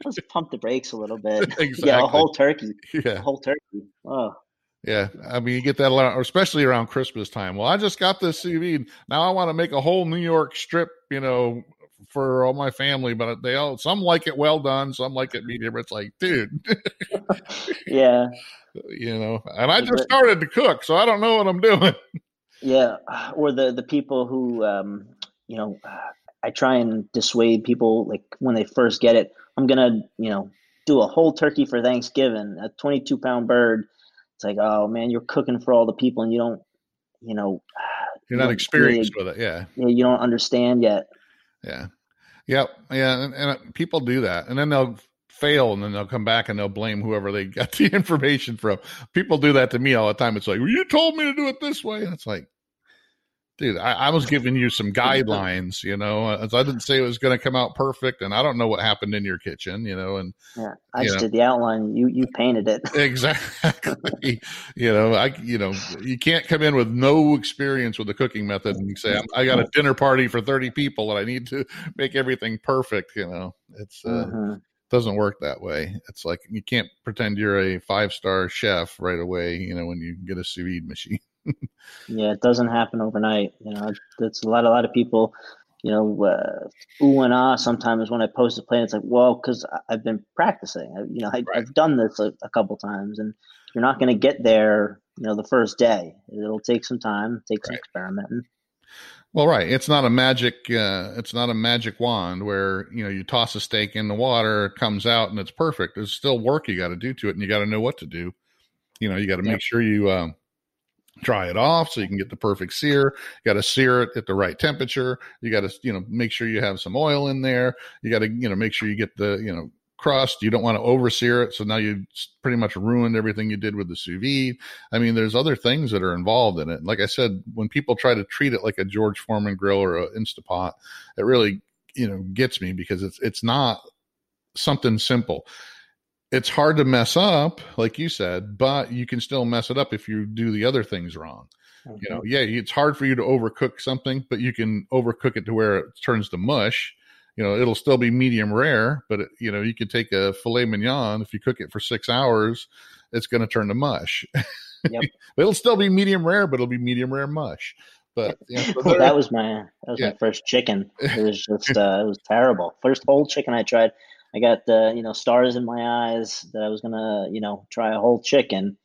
Speaker 2: Let's pump the brakes a little bit.
Speaker 1: Exactly.
Speaker 2: Yeah, a whole turkey. A
Speaker 1: Yeah.
Speaker 2: whole turkey. Oh,
Speaker 1: Yeah. I mean, you get that a lot, especially around Christmas time. Well, I just got this sous vide. Now I want to make a whole New York strip, you know, for all my family, but they all, some like it well done, some like it medium. It's like, dude,
Speaker 2: yeah.
Speaker 1: you know, and I just started to cook, so I don't know what I'm doing.
Speaker 2: Yeah, or the the people who, um, you know, I try and dissuade people like when they first get it. I'm gonna, you know, do a whole turkey for Thanksgiving, a 22 pound bird. It's like, oh man, you're cooking for all the people, and you don't, you know,
Speaker 1: You're
Speaker 2: you
Speaker 1: not experienced
Speaker 2: really-
Speaker 1: with it. Yeah.
Speaker 2: you, know, you don't understand yet.
Speaker 1: Yeah. Yep. Yeah. And, and uh, people do that. And then they'll fail and then they'll come back and they'll blame whoever they got the information from. People do that to me all the time. It's like, well, you told me to do it this way. And it's like, dude, I, I was giving you some guidelines, you know, as I didn't say it was going to come out perfect. And I don't know what happened in your kitchen, you know, and
Speaker 2: Yeah, I just
Speaker 1: know.
Speaker 2: did the outline. You you painted it.
Speaker 1: exactly, you know, I, you know, you can't come in with no experience with the cooking method and say, I'm, I got a dinner party for 30 people and I need to make everything perfect. You know, it's, uh,
Speaker 2: Mhm.
Speaker 1: doesn't work that way. It's like you can't pretend you're a five star chef right away. You know when you get a sous vide machine.
Speaker 2: Yeah, it doesn't happen overnight. You know, that's a lot. A lot of people, you know, uh, ooh and ah. Sometimes when I post a plan, it's like, well, because I've been practicing. I, you know, I,
Speaker 1: Right.
Speaker 2: I've done this a, a couple times, and you're not going to get there. You know, the first day. It'll take some time, take some
Speaker 1: Right.
Speaker 2: experimenting.
Speaker 1: Well, right. It's not a magic. Uh, it's not a magic wand where you know you toss a steak in the water, it comes out, and it's perfect. There's still work you got to do to it, and you got to know what to do. You know, you got to make sure you um, dry it off so you can get the perfect sear. You got to sear it at the right temperature. You got to you know make sure you have some oil in there. You got to you know make sure you get the you know crust. You don't want to oversear it, so now you pretty much ruined everything you did with the sous vide. I mean, there's other things that are involved in it. Like I said, when people try to treat it like a George Foreman grill or a Instapot, it really you know gets me because it's it's not something simple. It's hard to mess up, like you said, but you can still mess it up if you do the other things wrong. You know, yeah, it's hard for you to overcook something, but you can overcook it to where it turns to mush. You know, it'll still be medium rare, but it, you know, you could take a filet mignon if you cook it for six hours, it's going to turn to mush.
Speaker 2: Yep.
Speaker 1: it'll still be medium rare, but it'll be medium rare mush. But you know,
Speaker 2: Well, that was my that was
Speaker 1: Yeah.
Speaker 2: my first chicken. It was just uh, it was terrible. First whole chicken I tried. I got the you know stars in my eyes that I was gonna you know try a whole chicken,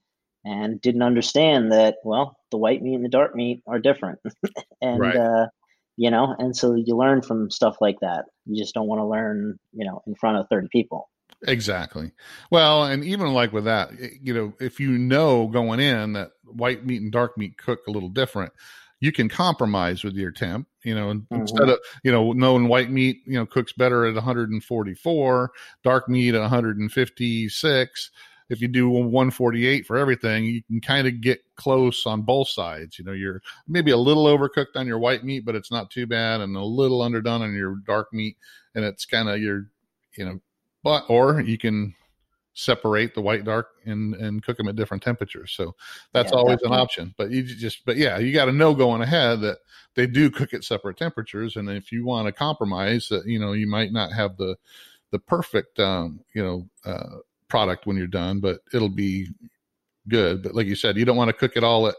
Speaker 2: and didn't understand that well the white meat and the dark meat are different, and
Speaker 1: Right.
Speaker 2: uh, you know and so you learn from stuff like that. You just don't want to learn you know in front of thirty people.
Speaker 1: Exactly. Well, and even like with that, you know, if you know going in that white meat and dark meat cook a little different, you can compromise with your temp. You know,
Speaker 2: Mhm.
Speaker 1: instead of you know knowing white meat, you know, cooks better at 144, dark meat at 156. If you do 148 for everything, you can kind of get close on both sides. You know, you're maybe a little overcooked on your white meat, but it's not too bad, and a little underdone on your dark meat, and it's kind of your, you know, but or you can separate the white dark and and cook them at different temperatures. So that's
Speaker 2: Yeah,
Speaker 1: always an option. But you just but yeah you got to know going ahead that they do cook at separate temperatures. And if you want to compromise that you know you might not have the the perfect um you know uh product when you're done but it'll be good. But like you said you don't want to cook it all at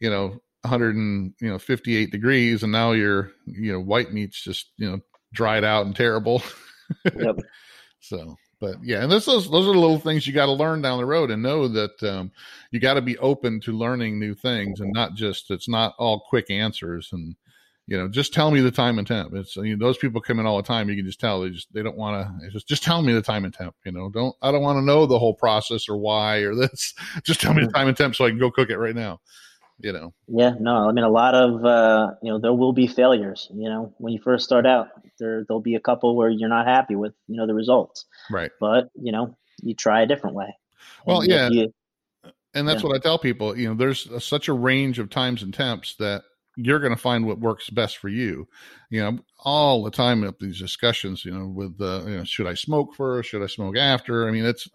Speaker 1: you know 100 and you know 58 degrees and now your you know white meat's just you know dried out and terrible.
Speaker 2: Yep.
Speaker 1: so, but yeah, and this those those are the little things you got to learn down the road and know that um, you got to be open to learning new things and not just it's not all quick answers and you know just tell me the time and temp. It's you know, those people come in all the time. You can just tell they just they don't want to just just tell me the time and temp. You know, don't I don't want to know the whole process or why or this. Just tell me the time and temp so I can go cook it right now. You know,
Speaker 2: Yeah, no, I mean a lot of uh, you know there will be failures. You know, when you first start out, there there'll be a couple where you're not happy with you know the results,
Speaker 1: right.
Speaker 2: but you know you try a different way.
Speaker 1: Well,
Speaker 2: And
Speaker 1: yeah.
Speaker 2: you-
Speaker 1: and that's
Speaker 2: Yeah.
Speaker 1: what I tell people. You know, there's a, such a range of times and temps that you're going to find what works best for you. You know, all the time up these discussions. You know, with uh, you know, should I smoke first? Should I smoke after? I mean, it's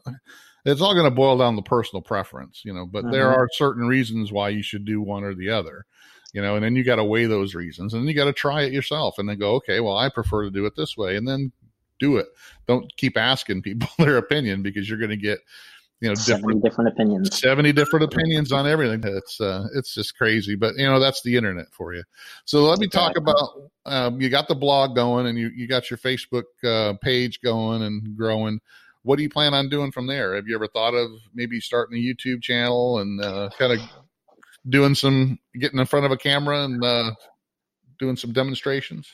Speaker 1: it's all going to boil down to personal preference, you know, but mm-hmm. there are certain reasons why you should do one or the other, you know, and then you got to weigh those reasons and then you got to try it yourself and then go, okay, well, I prefer to do it this way. And then do it. Don't keep asking people their opinion because you're going to get, you know,
Speaker 2: different different opinions.
Speaker 1: 70 different opinions on everything. It's, uh, it's just crazy, but you know, that's the internet for you. So let me talk about, um, you got the blog going and you, you got your Facebook, uh, page going and growing what do you plan on doing from there? Have you ever thought of maybe starting a YouTube channel and uh, kind of doing some getting in front of a camera and uh, doing some demonstrations?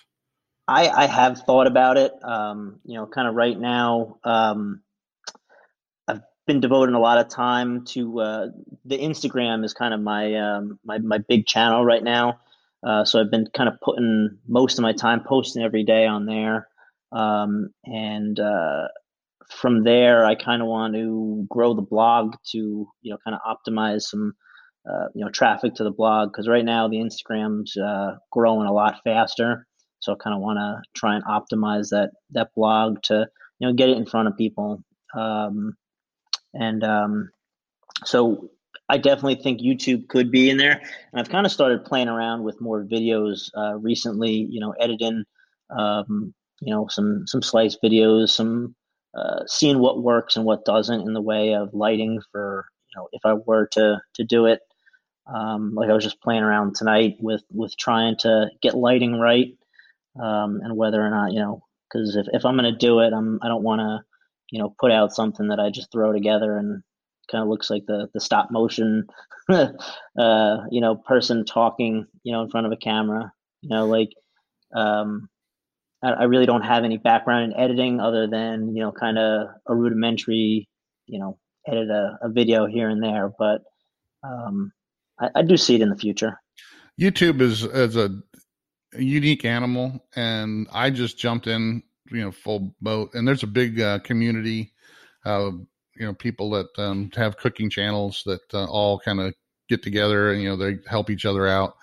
Speaker 2: I, I have thought about it. Um, you know, kind of right now, um, I've been devoting a lot of time to uh, the Instagram is kind of my um, my my big channel right now. Uh, so I've been kind of putting most of my time posting every day on there, um, and uh, from there, I kind of want to grow the blog to you know kind of optimize some uh, you know traffic to the blog because right now the Instagram's uh, growing a lot faster. So I kind of want to try and optimize that that blog to you know get it in front of people. Um, and um, so I definitely think YouTube could be in there. And I've kind of started playing around with more videos uh, recently. You know, editing um, you know some some slice videos, some uh, seeing what works and what doesn't in the way of lighting for you know if I were to to do it. Um, like I was just playing around tonight with with trying to get lighting right um, and whether or not you know because if, if I'm going to do it, I'm I don't want to you know put out something that I just throw together and kind of looks like the the stop motion uh, you know person talking you know in front of a camera you know like um, I really don't have any background in editing other than you know kind of a rudimentary you know edit a, a video here and there but um, I, I, do see it in the future.
Speaker 1: Youtube is as a unique animal and i just jumped in you know full boat and there's a big uh, community uh, you know people that um, have cooking channels that uh, all kind of get together and you know they help each other out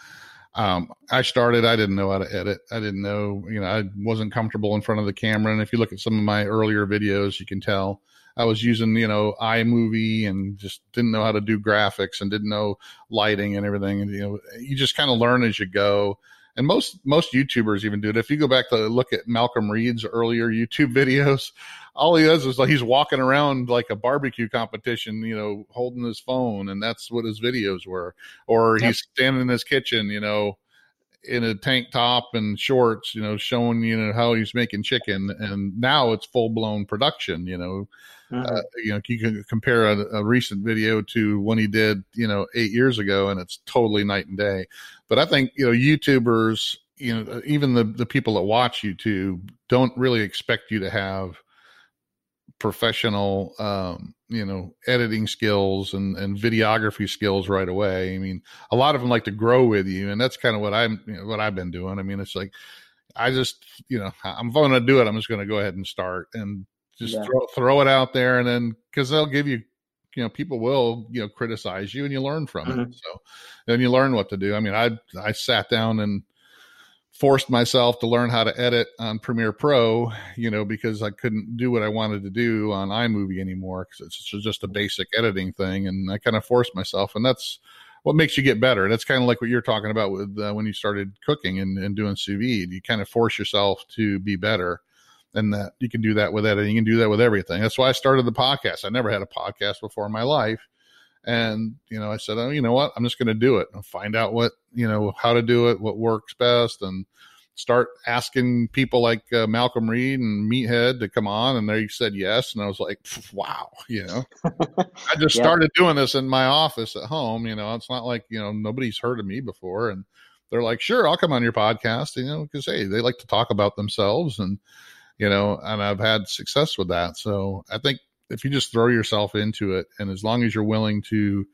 Speaker 1: um, I started, I didn't know how to edit. I didn't know, you know, I wasn't comfortable in front of the camera. And if you look at some of my earlier videos, you can tell I was using, you know, iMovie and just didn't know how to do graphics and didn't know lighting and everything. And, you know, you just kind of learn as you go and most most YouTubers even do it. If you go back to look at Malcolm Reed's earlier YouTube videos, all he does is like he's walking around like a barbecue competition, you know, holding his phone, and that's what his videos were. Or yep. he's standing in his kitchen, you know, in a tank top and shorts, you know, showing you know how he's making chicken. And now it's full blown production, you know. Mm-hmm. Uh, you know, you can compare a, a, recent video to when he did, you know, eight years ago, and it's totally night and day. But I think you know, YouTubers, you know, even the the people that watch YouTube don't really expect you to have professional um, you know editing skills and and videography skills right away. I mean a lot of them like to grow with you and that's kind of what i'm you know, what i've been doing. I mean it's like i just you know i'm going to do it. I'm just going to go ahead and start and just yeah. throw, throw it out there and then because they'll give you you know people will you know criticize you and you learn from mm-hmm. it so then you learn what to do. I mean i i sat down and forced myself to learn how to edit on Premiere Pro, you know, because I couldn't do what I wanted to do on iMovie anymore because it's just a basic editing thing, and I kind of forced myself, and that's what makes you get better. That's kind of like what you're talking about with uh, when you started cooking and, and doing sous vide. You kind of force yourself to be better, and that you can do that with editing. You can do that with everything. That's why I started the podcast. I never had a podcast before in my life and, you know, I said, oh, you know what? I'm just going to do it and find out what, you know, how to do it, what works best, and start asking people like uh, Malcolm Reed and Meathead to come on. And they said yes. And I was like, wow, you know, I just yeah. started doing this in my office at home. You know, it's not like, you know, nobody's heard of me before. And they're like, sure, I'll come on your podcast, you know, because, hey, they like to talk about themselves. And, you know, and I've had success with that. So I think if you just throw yourself into it, and as long as you're willing to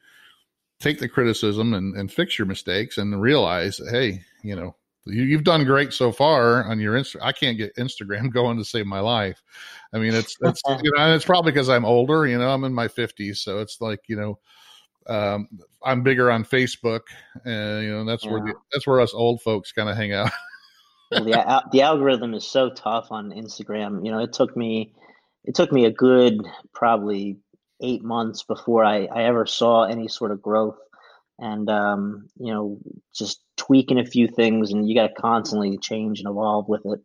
Speaker 1: take the criticism and, and fix your mistakes and realize, hey, you know, you, have done great so far on your Insta. I can't get Instagram going to save my life. I mean, it's it's you know, it's probably because I'm older. You know, I'm in my 50s, so it's like you know, um, I'm bigger on Facebook, and you know that's yeah. where the, that's where us old folks kind of hang out.
Speaker 2: well, the the algorithm is so tough on Instagram. You know, it took me it took me a good probably eight months before I, I ever saw any sort of growth. And um, you know, just tweaking a few things, and you got to constantly change and evolve with it.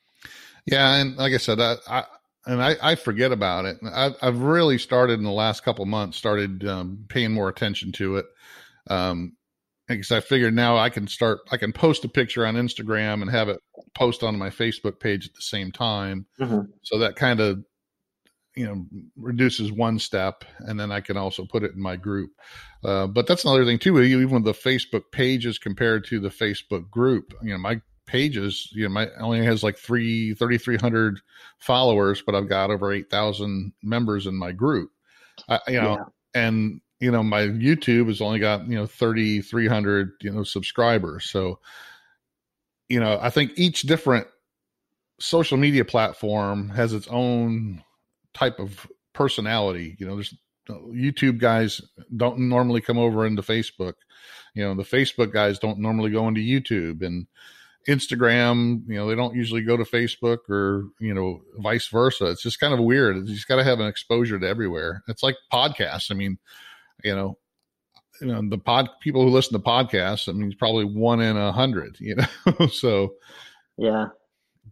Speaker 1: Yeah, and like I said, I, I and I, I, forget about it. I've, I've, really started in the last couple months, started um, paying more attention to it. Um, because I figured now I can start, I can post a picture on Instagram and have it post on my Facebook page at the same time. Mm-hmm. So that kind of, you know, reduces one step, and then I can also put it in my group. Uh, but that's another thing too. Even with the Facebook pages compared to the Facebook group, you know, my pages, you know, my only has like three, 3,300 followers, but I've got over 8,000 members in my group. I, you know, yeah. and you know, my YouTube has only got, you know, 3,300, you know, subscribers. So, you know, I think each different social media platform has its own type of personality. You know, there's YouTube guys don't normally come over into Facebook. You know, the Facebook guys don't normally go into YouTube and Instagram, you know, they don't usually go to Facebook or, you know, vice versa. It's just kind of weird. You just got to have an exposure to everywhere. It's like podcasts. I mean, you know, you know the pod people who listen to podcasts. I mean, it's probably one in a hundred. You know, so
Speaker 2: yeah.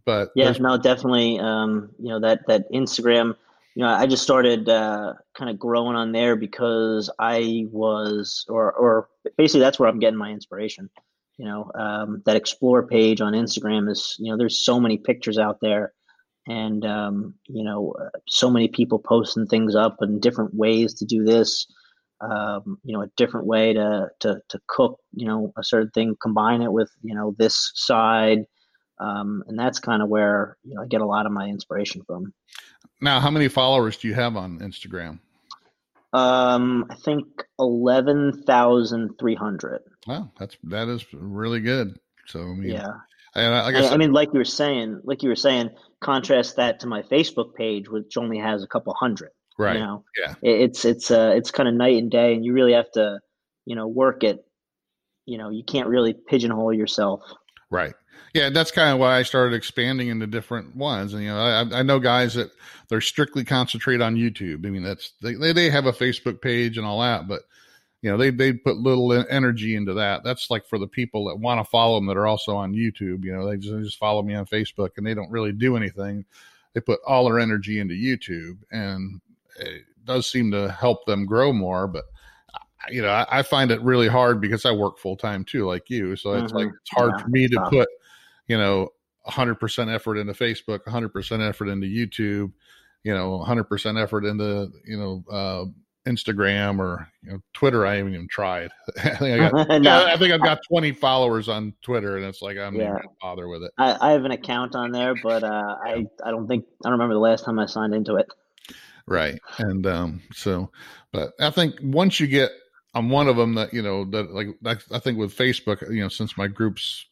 Speaker 1: But
Speaker 2: yeah, no, definitely. Um, you know that that Instagram. You know, I just started uh, kind of growing on there because I was, or or basically that's where I'm getting my inspiration. You know, um, that explore page on Instagram is, you know, there's so many pictures out there and um, you know uh, so many people posting things up and different ways to do this um, you know a different way to, to to cook you know a certain thing combine it with you know this side um, and that's kind of where you know I get a lot of my inspiration from.
Speaker 1: Now, how many followers do you have on Instagram?
Speaker 2: Um, I think eleven thousand three hundred.
Speaker 1: Wow, that's that is really good. So I mean,
Speaker 2: yeah,
Speaker 1: and
Speaker 2: I, I, I, mean, like you were saying, like you were saying, contrast that to my Facebook page, which only has a couple hundred.
Speaker 1: Right.
Speaker 2: You know,
Speaker 1: yeah.
Speaker 2: It's it's uh it's kind of night and day, and you really have to, you know, work it. You know, you can't really pigeonhole yourself.
Speaker 1: Right. Yeah, that's kind of why I started expanding into different ones. And you know, I, I know guys that they're strictly concentrate on YouTube. I mean, that's they they have a Facebook page and all that, but you know, they they put little energy into that. That's like for the people that want to follow them that are also on YouTube. You know, they just, they just follow me on Facebook and they don't really do anything. They put all their energy into YouTube, and it does seem to help them grow more. But you know, I, I find it really hard because I work full time too, like you. So it's mm-hmm. like it's hard yeah. for me to put, you know, 100% effort into Facebook, 100% effort into YouTube, you know, 100% effort into, you know, uh, Instagram or you know, Twitter. I haven't even tried. I think I got, no. I think I've got 20 followers on Twitter, and it's like I'm yeah. not bother with it.
Speaker 2: I, I, have an account on there, but uh, I I don't think I don't remember the last time I signed into it.
Speaker 1: Right. And um, so, but I think once you get on one of them that, you know, that like, I think with Facebook, you know, since my group's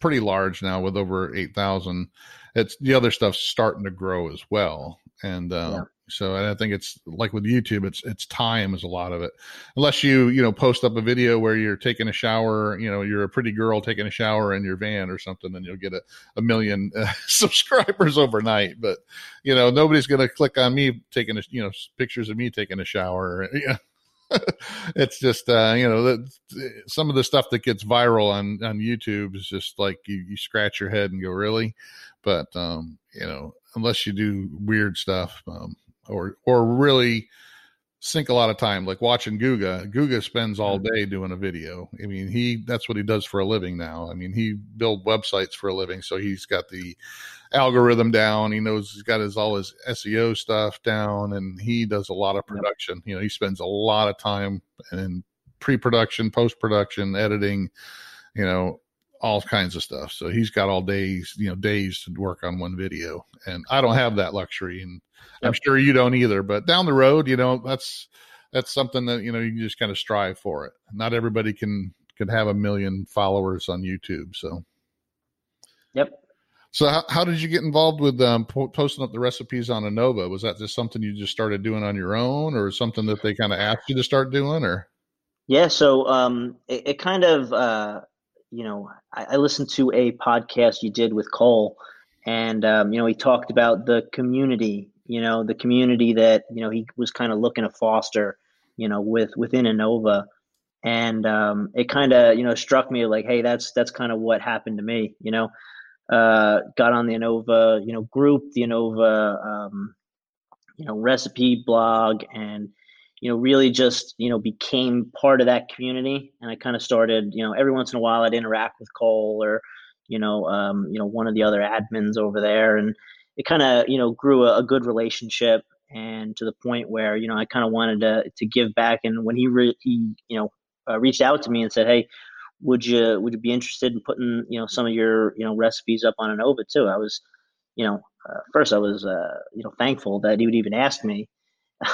Speaker 1: pretty large now with over 8,000, it's the other stuff's starting to grow as well. And, uh, yeah. So I think it's like with YouTube, it's it's time is a lot of it. Unless you you know post up a video where you're taking a shower, you know you're a pretty girl taking a shower in your van or something, then you'll get a, a million uh, subscribers overnight. But you know nobody's going to click on me taking a, you know pictures of me taking a shower. it's just uh, you know the, some of the stuff that gets viral on on YouTube is just like you, you scratch your head and go really, but um, you know unless you do weird stuff, um, or or really sink a lot of time like watching Guga. Guga spends all mm-hmm. day doing a video. I mean, he that's what he does for a living now. I mean, he build websites for a living, so he's got the algorithm down. He knows he's got his all his SEO stuff down, and he does a lot of production. Yep. You know, he spends a lot of time in pre-production, post-production, editing. You know, all kinds of stuff. So he's got all days, you know, days to work on one video. And I don't have that luxury and yep. I'm sure you don't either, but down the road, you know, that's that's something that, you know, you just kind of strive for it. Not everybody can can have a million followers on YouTube, so
Speaker 2: Yep.
Speaker 1: So how, how did you get involved with um, po- posting up the recipes on Anova? Was that just something you just started doing on your own or something that they kind of asked you to start doing or?
Speaker 2: Yeah, so um, it, it kind of uh, you know, I, I, listened to a podcast you did with Cole, and um, you know, he talked about the community you know, the community that you know he was kind of looking to foster, you know, with within ANOVA and um, it kind of you know struck me like, hey, that's that's kind of what happened to me, you know. Uh, got on the Anova, you know, group, the Anova, um, you know, recipe blog, and you know, really just you know became part of that community. And I kind of started, you know, every once in a while I'd interact with Cole or you know, um, you know, one of the other admins over there, and it kind of you know grew a, a, good relationship, and to the point where you know I kind of wanted to to give back. And when he re- he you know uh, reached out to me and said, hey. Would you would you be interested in putting you know some of your you know recipes up on Anova too? I was, you know, uh, first I was uh, you know thankful that he would even ask me,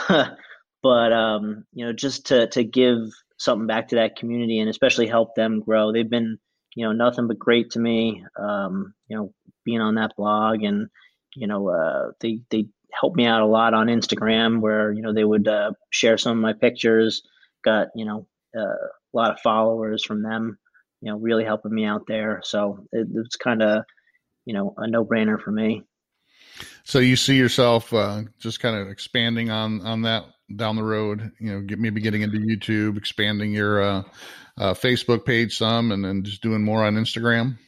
Speaker 2: but um, you know just to to give something back to that community and especially help them grow. They've been you know, nothing but great to me. Um, you know, being on that blog and you know, uh, they they helped me out a lot on Instagram where you know they would uh, share some of my pictures. Got you know uh, a lot of followers from them. You know, really helping me out there. So it, it's kind of you know a no brainer for me.
Speaker 1: So you see yourself uh, just kind of expanding on on that down the road. You know, get, maybe getting into YouTube, expanding your uh, uh, Facebook page some, and then just doing more on Instagram?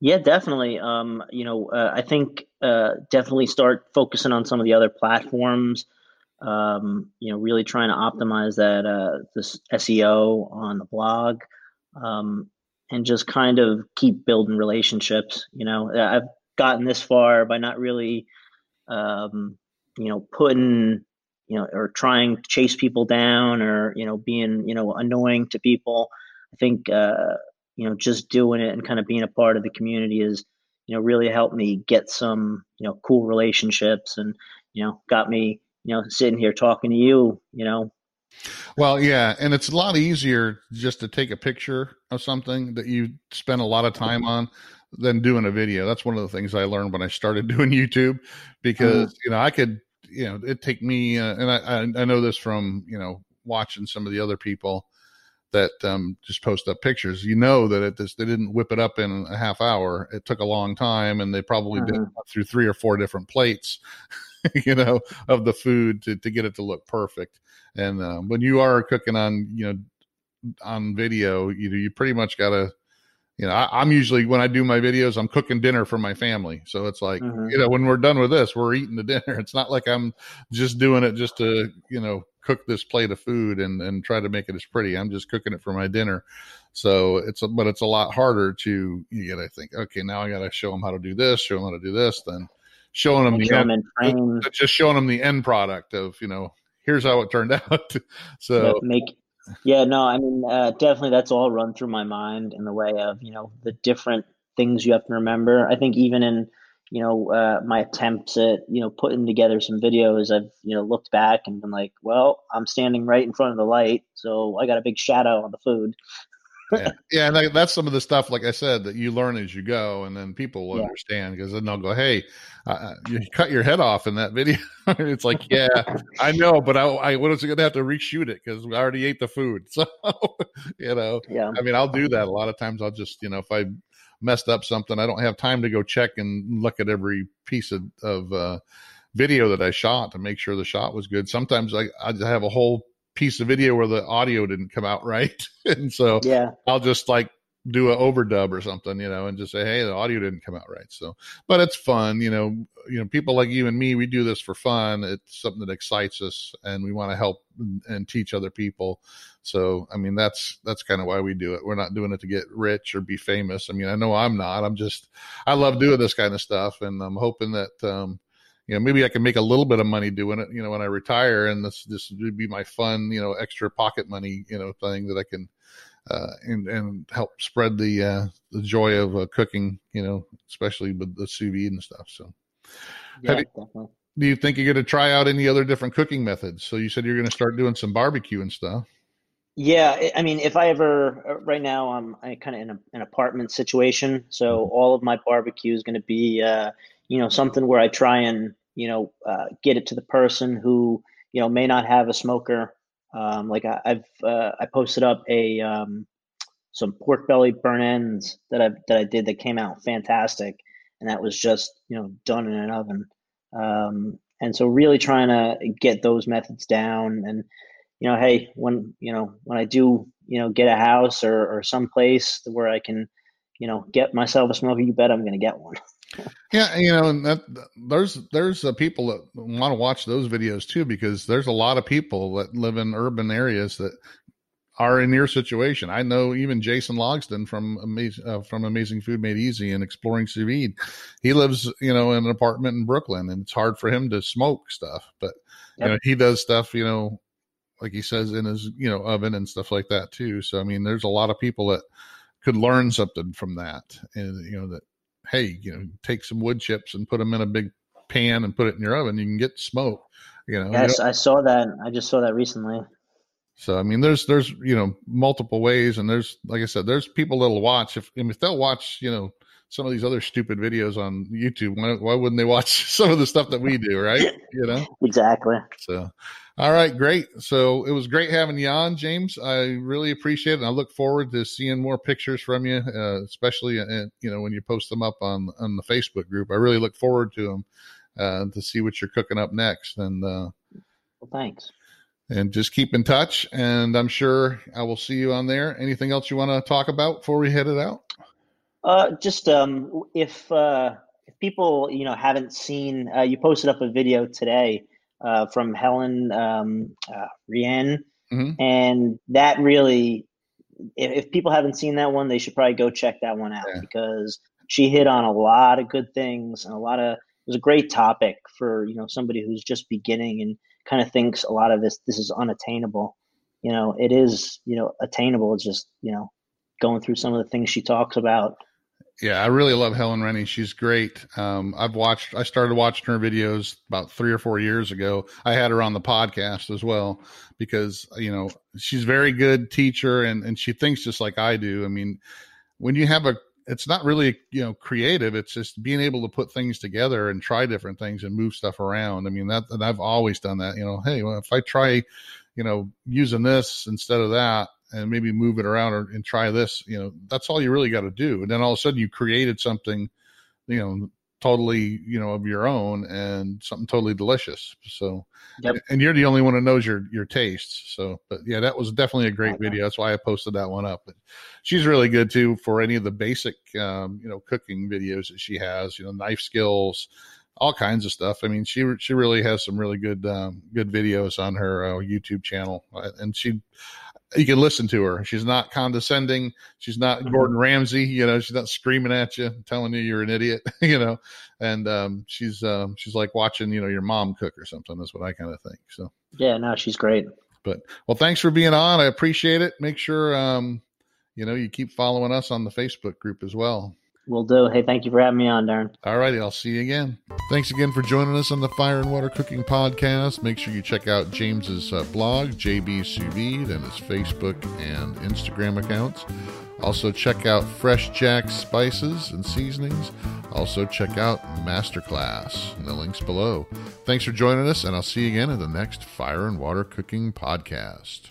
Speaker 2: Yeah, definitely. Um, you know, uh, I think uh, definitely start focusing on some of the other platforms. Um, you know, really trying to optimize that uh, this SEO on the blog, um, and just kind of keep building relationships. You know, I've gotten this far by not really, um, you know, putting you know, or trying to chase people down or, you know, being, you know, annoying to people. I think, uh, you know, just doing it and kind of being a part of the community is, you know, really helped me get some, you know, cool relationships and, you know, got me, you know, sitting here talking to you, you know.
Speaker 1: Well, yeah. And it's a lot easier just to take a picture of something that you spend a lot of time on than doing a video. That's one of the things I learned when I started doing YouTube because, mm. you know, I could you know, it take me, uh, and I, I know this from, you know, watching some of the other people that um, just post up pictures. You know that it just, they didn't whip it up in a half hour. It took a long time, and they probably did mm-hmm. through three or four different plates, you know, of the food to to get it to look perfect. And um, when you are cooking on, you know, on video, you know, you pretty much got to you know, I, am usually when I do my videos, I'm cooking dinner for my family. So it's like, mm-hmm. you know, when we're done with this, we're eating the dinner. It's not like I'm just doing it just to, you know, cook this plate of food and and try to make it as pretty. I'm just cooking it for my dinner. So it's a, but it's a lot harder to you got to think. Okay, now I got to show them how to do this, show them how to do this, then showing them the end, just showing them the end product of you know here's how it turned out. so
Speaker 2: make yeah, no, I mean, uh, definitely that's all run through my mind in the way of, you know, the different things you have to remember. I think even in, you know, uh, my attempts at, you know, putting together some videos, I've, you know, looked back and been like, well, I'm standing right in front of the light, so I got a big shadow on the food
Speaker 1: yeah, yeah and that's some of the stuff, like I said, that you learn as you go, and then people will yeah. understand because then they'll go, "Hey, uh, you cut your head off in that video." it's like, yeah, I know, but I, I was going to have to reshoot it because we already ate the food. So, you know, yeah. I mean, I'll do that a lot of times. I'll just, you know, if I messed up something, I don't have time to go check and look at every piece of, of uh, video that I shot to make sure the shot was good. Sometimes I, I have a whole piece of video where the audio didn't come out right. and so
Speaker 2: yeah,
Speaker 1: I'll just like do an overdub or something, you know, and just say, Hey, the audio didn't come out right. So, but it's fun, you know, you know, people like you and me, we do this for fun. It's something that excites us and we want to help and, and teach other people. So, I mean, that's, that's kind of why we do it. We're not doing it to get rich or be famous. I mean, I know I'm not, I'm just, I love doing this kind of stuff and I'm hoping that, um, you know, maybe I can make a little bit of money doing it, you know, when I retire and this, this would be my fun, you know, extra pocket money, you know, thing that I can, uh, and, and help spread the, uh, the joy of uh, cooking, you know, especially with the sous vide and stuff. So,
Speaker 2: yeah, you, definitely.
Speaker 1: Do you think you're going to try out any other different cooking methods? So you said you're going to start doing some barbecue and stuff.
Speaker 2: Yeah, I mean, if I ever, uh, right now, I'm kind of in a, an apartment situation, so mm-hmm. all of my barbecue is going to be, uh, you know, something where I try and, you know, uh, get it to the person who, you know, may not have a smoker. Um, like I, have uh, I posted up a um, some pork belly burn ends that I that I did that came out fantastic, and that was just you know done in an oven. Um, and so really trying to get those methods down and you know hey when you know when i do you know get a house or or some place where i can you know get myself a smoker you bet i'm going to get one
Speaker 1: yeah you know and that there's there's uh, people that want to watch those videos too because there's a lot of people that live in urban areas that are in your situation. I know even Jason Logsdon from Amazing uh, from Amazing Food Made Easy and Exploring Sous Vide. He lives, you know, in an apartment in Brooklyn, and it's hard for him to smoke stuff. But yep. you know, he does stuff, you know, like he says in his you know oven and stuff like that too. So I mean, there's a lot of people that could learn something from that, and you know that hey, you know, take some wood chips and put them in a big pan and put it in your oven. You can get smoke. You know,
Speaker 2: yes,
Speaker 1: you
Speaker 2: I saw that. I just saw that recently.
Speaker 1: So I mean, there's there's you know multiple ways, and there's like I said, there's people that'll watch if if they'll watch you know some of these other stupid videos on YouTube. Why, why wouldn't they watch some of the stuff that we do, right? You know,
Speaker 2: exactly.
Speaker 1: So, all right, great. So it was great having you on, James. I really appreciate it. And I look forward to seeing more pictures from you, uh, especially uh, you know when you post them up on on the Facebook group. I really look forward to them uh, to see what you're cooking up next. And uh,
Speaker 2: well, thanks
Speaker 1: and just keep in touch. And I'm sure I will see you on there. Anything else you want to talk about before we head it out?
Speaker 2: Uh, just um, if uh, if people you know haven't seen, uh, you posted up a video today uh, from Helen um, uh, Rennie, mm-hmm. and that really, if, if, people haven't seen that one, they should probably go check that one out yeah. because she hit on a lot of good things and a lot of it was a great topic for you know somebody who's just beginning and kind of thinks a lot of this this is unattainable. You know, it is you know attainable. It's just you know going through some of the things she talks about.
Speaker 1: Yeah, I really love Helen Rennie. She's great. Um, I've watched. I started watching her videos about three or four years ago. I had her on the podcast as well because you know she's very good teacher and and she thinks just like I do. I mean, when you have a it's not really you know creative it's just being able to put things together and try different things and move stuff around i mean that and i've always done that you know hey well, if i try you know using this instead of that and maybe move it around or, and try this you know that's all you really got to do. And then all of a sudden you created something you know totally you know of your own and something totally delicious. So yep. and you're the only one who knows your your tastes. So but yeah that was definitely a great okay. video. That's why i posted that one up. But she's really good too for any of the basic um, you know cooking videos that she has you know knife skills all kinds of stuff. I mean she she really has some really good um, good videos on her uh, youtube channel. Uh, and she you can listen to her. She's not condescending. She's not mm-hmm. Gordon Ramsay. You know, she's not screaming at you, telling you you're an idiot. You know, and um, she's um, she's like watching you know your mom cook or something. That's what I kind of think. So
Speaker 2: yeah, no, she's great.
Speaker 1: But well, thanks for being on. I appreciate it. Make sure um, you know you keep following us on the Facebook group as well.
Speaker 2: Will do. Hey, thank you for having me on, Darren.
Speaker 1: All righty. I'll see you again. Thanks again for joining us on the Fire and Water Cooking Podcast. Make sure you check out James's uh, blog, JB Sous Vide, and his Facebook and Instagram accounts. Also, check out Fresh Jack Spices and Seasonings. Also, check out Masterclass in the links below. Thanks for joining us, and I'll see you again in the next Fire and Water Cooking Podcast.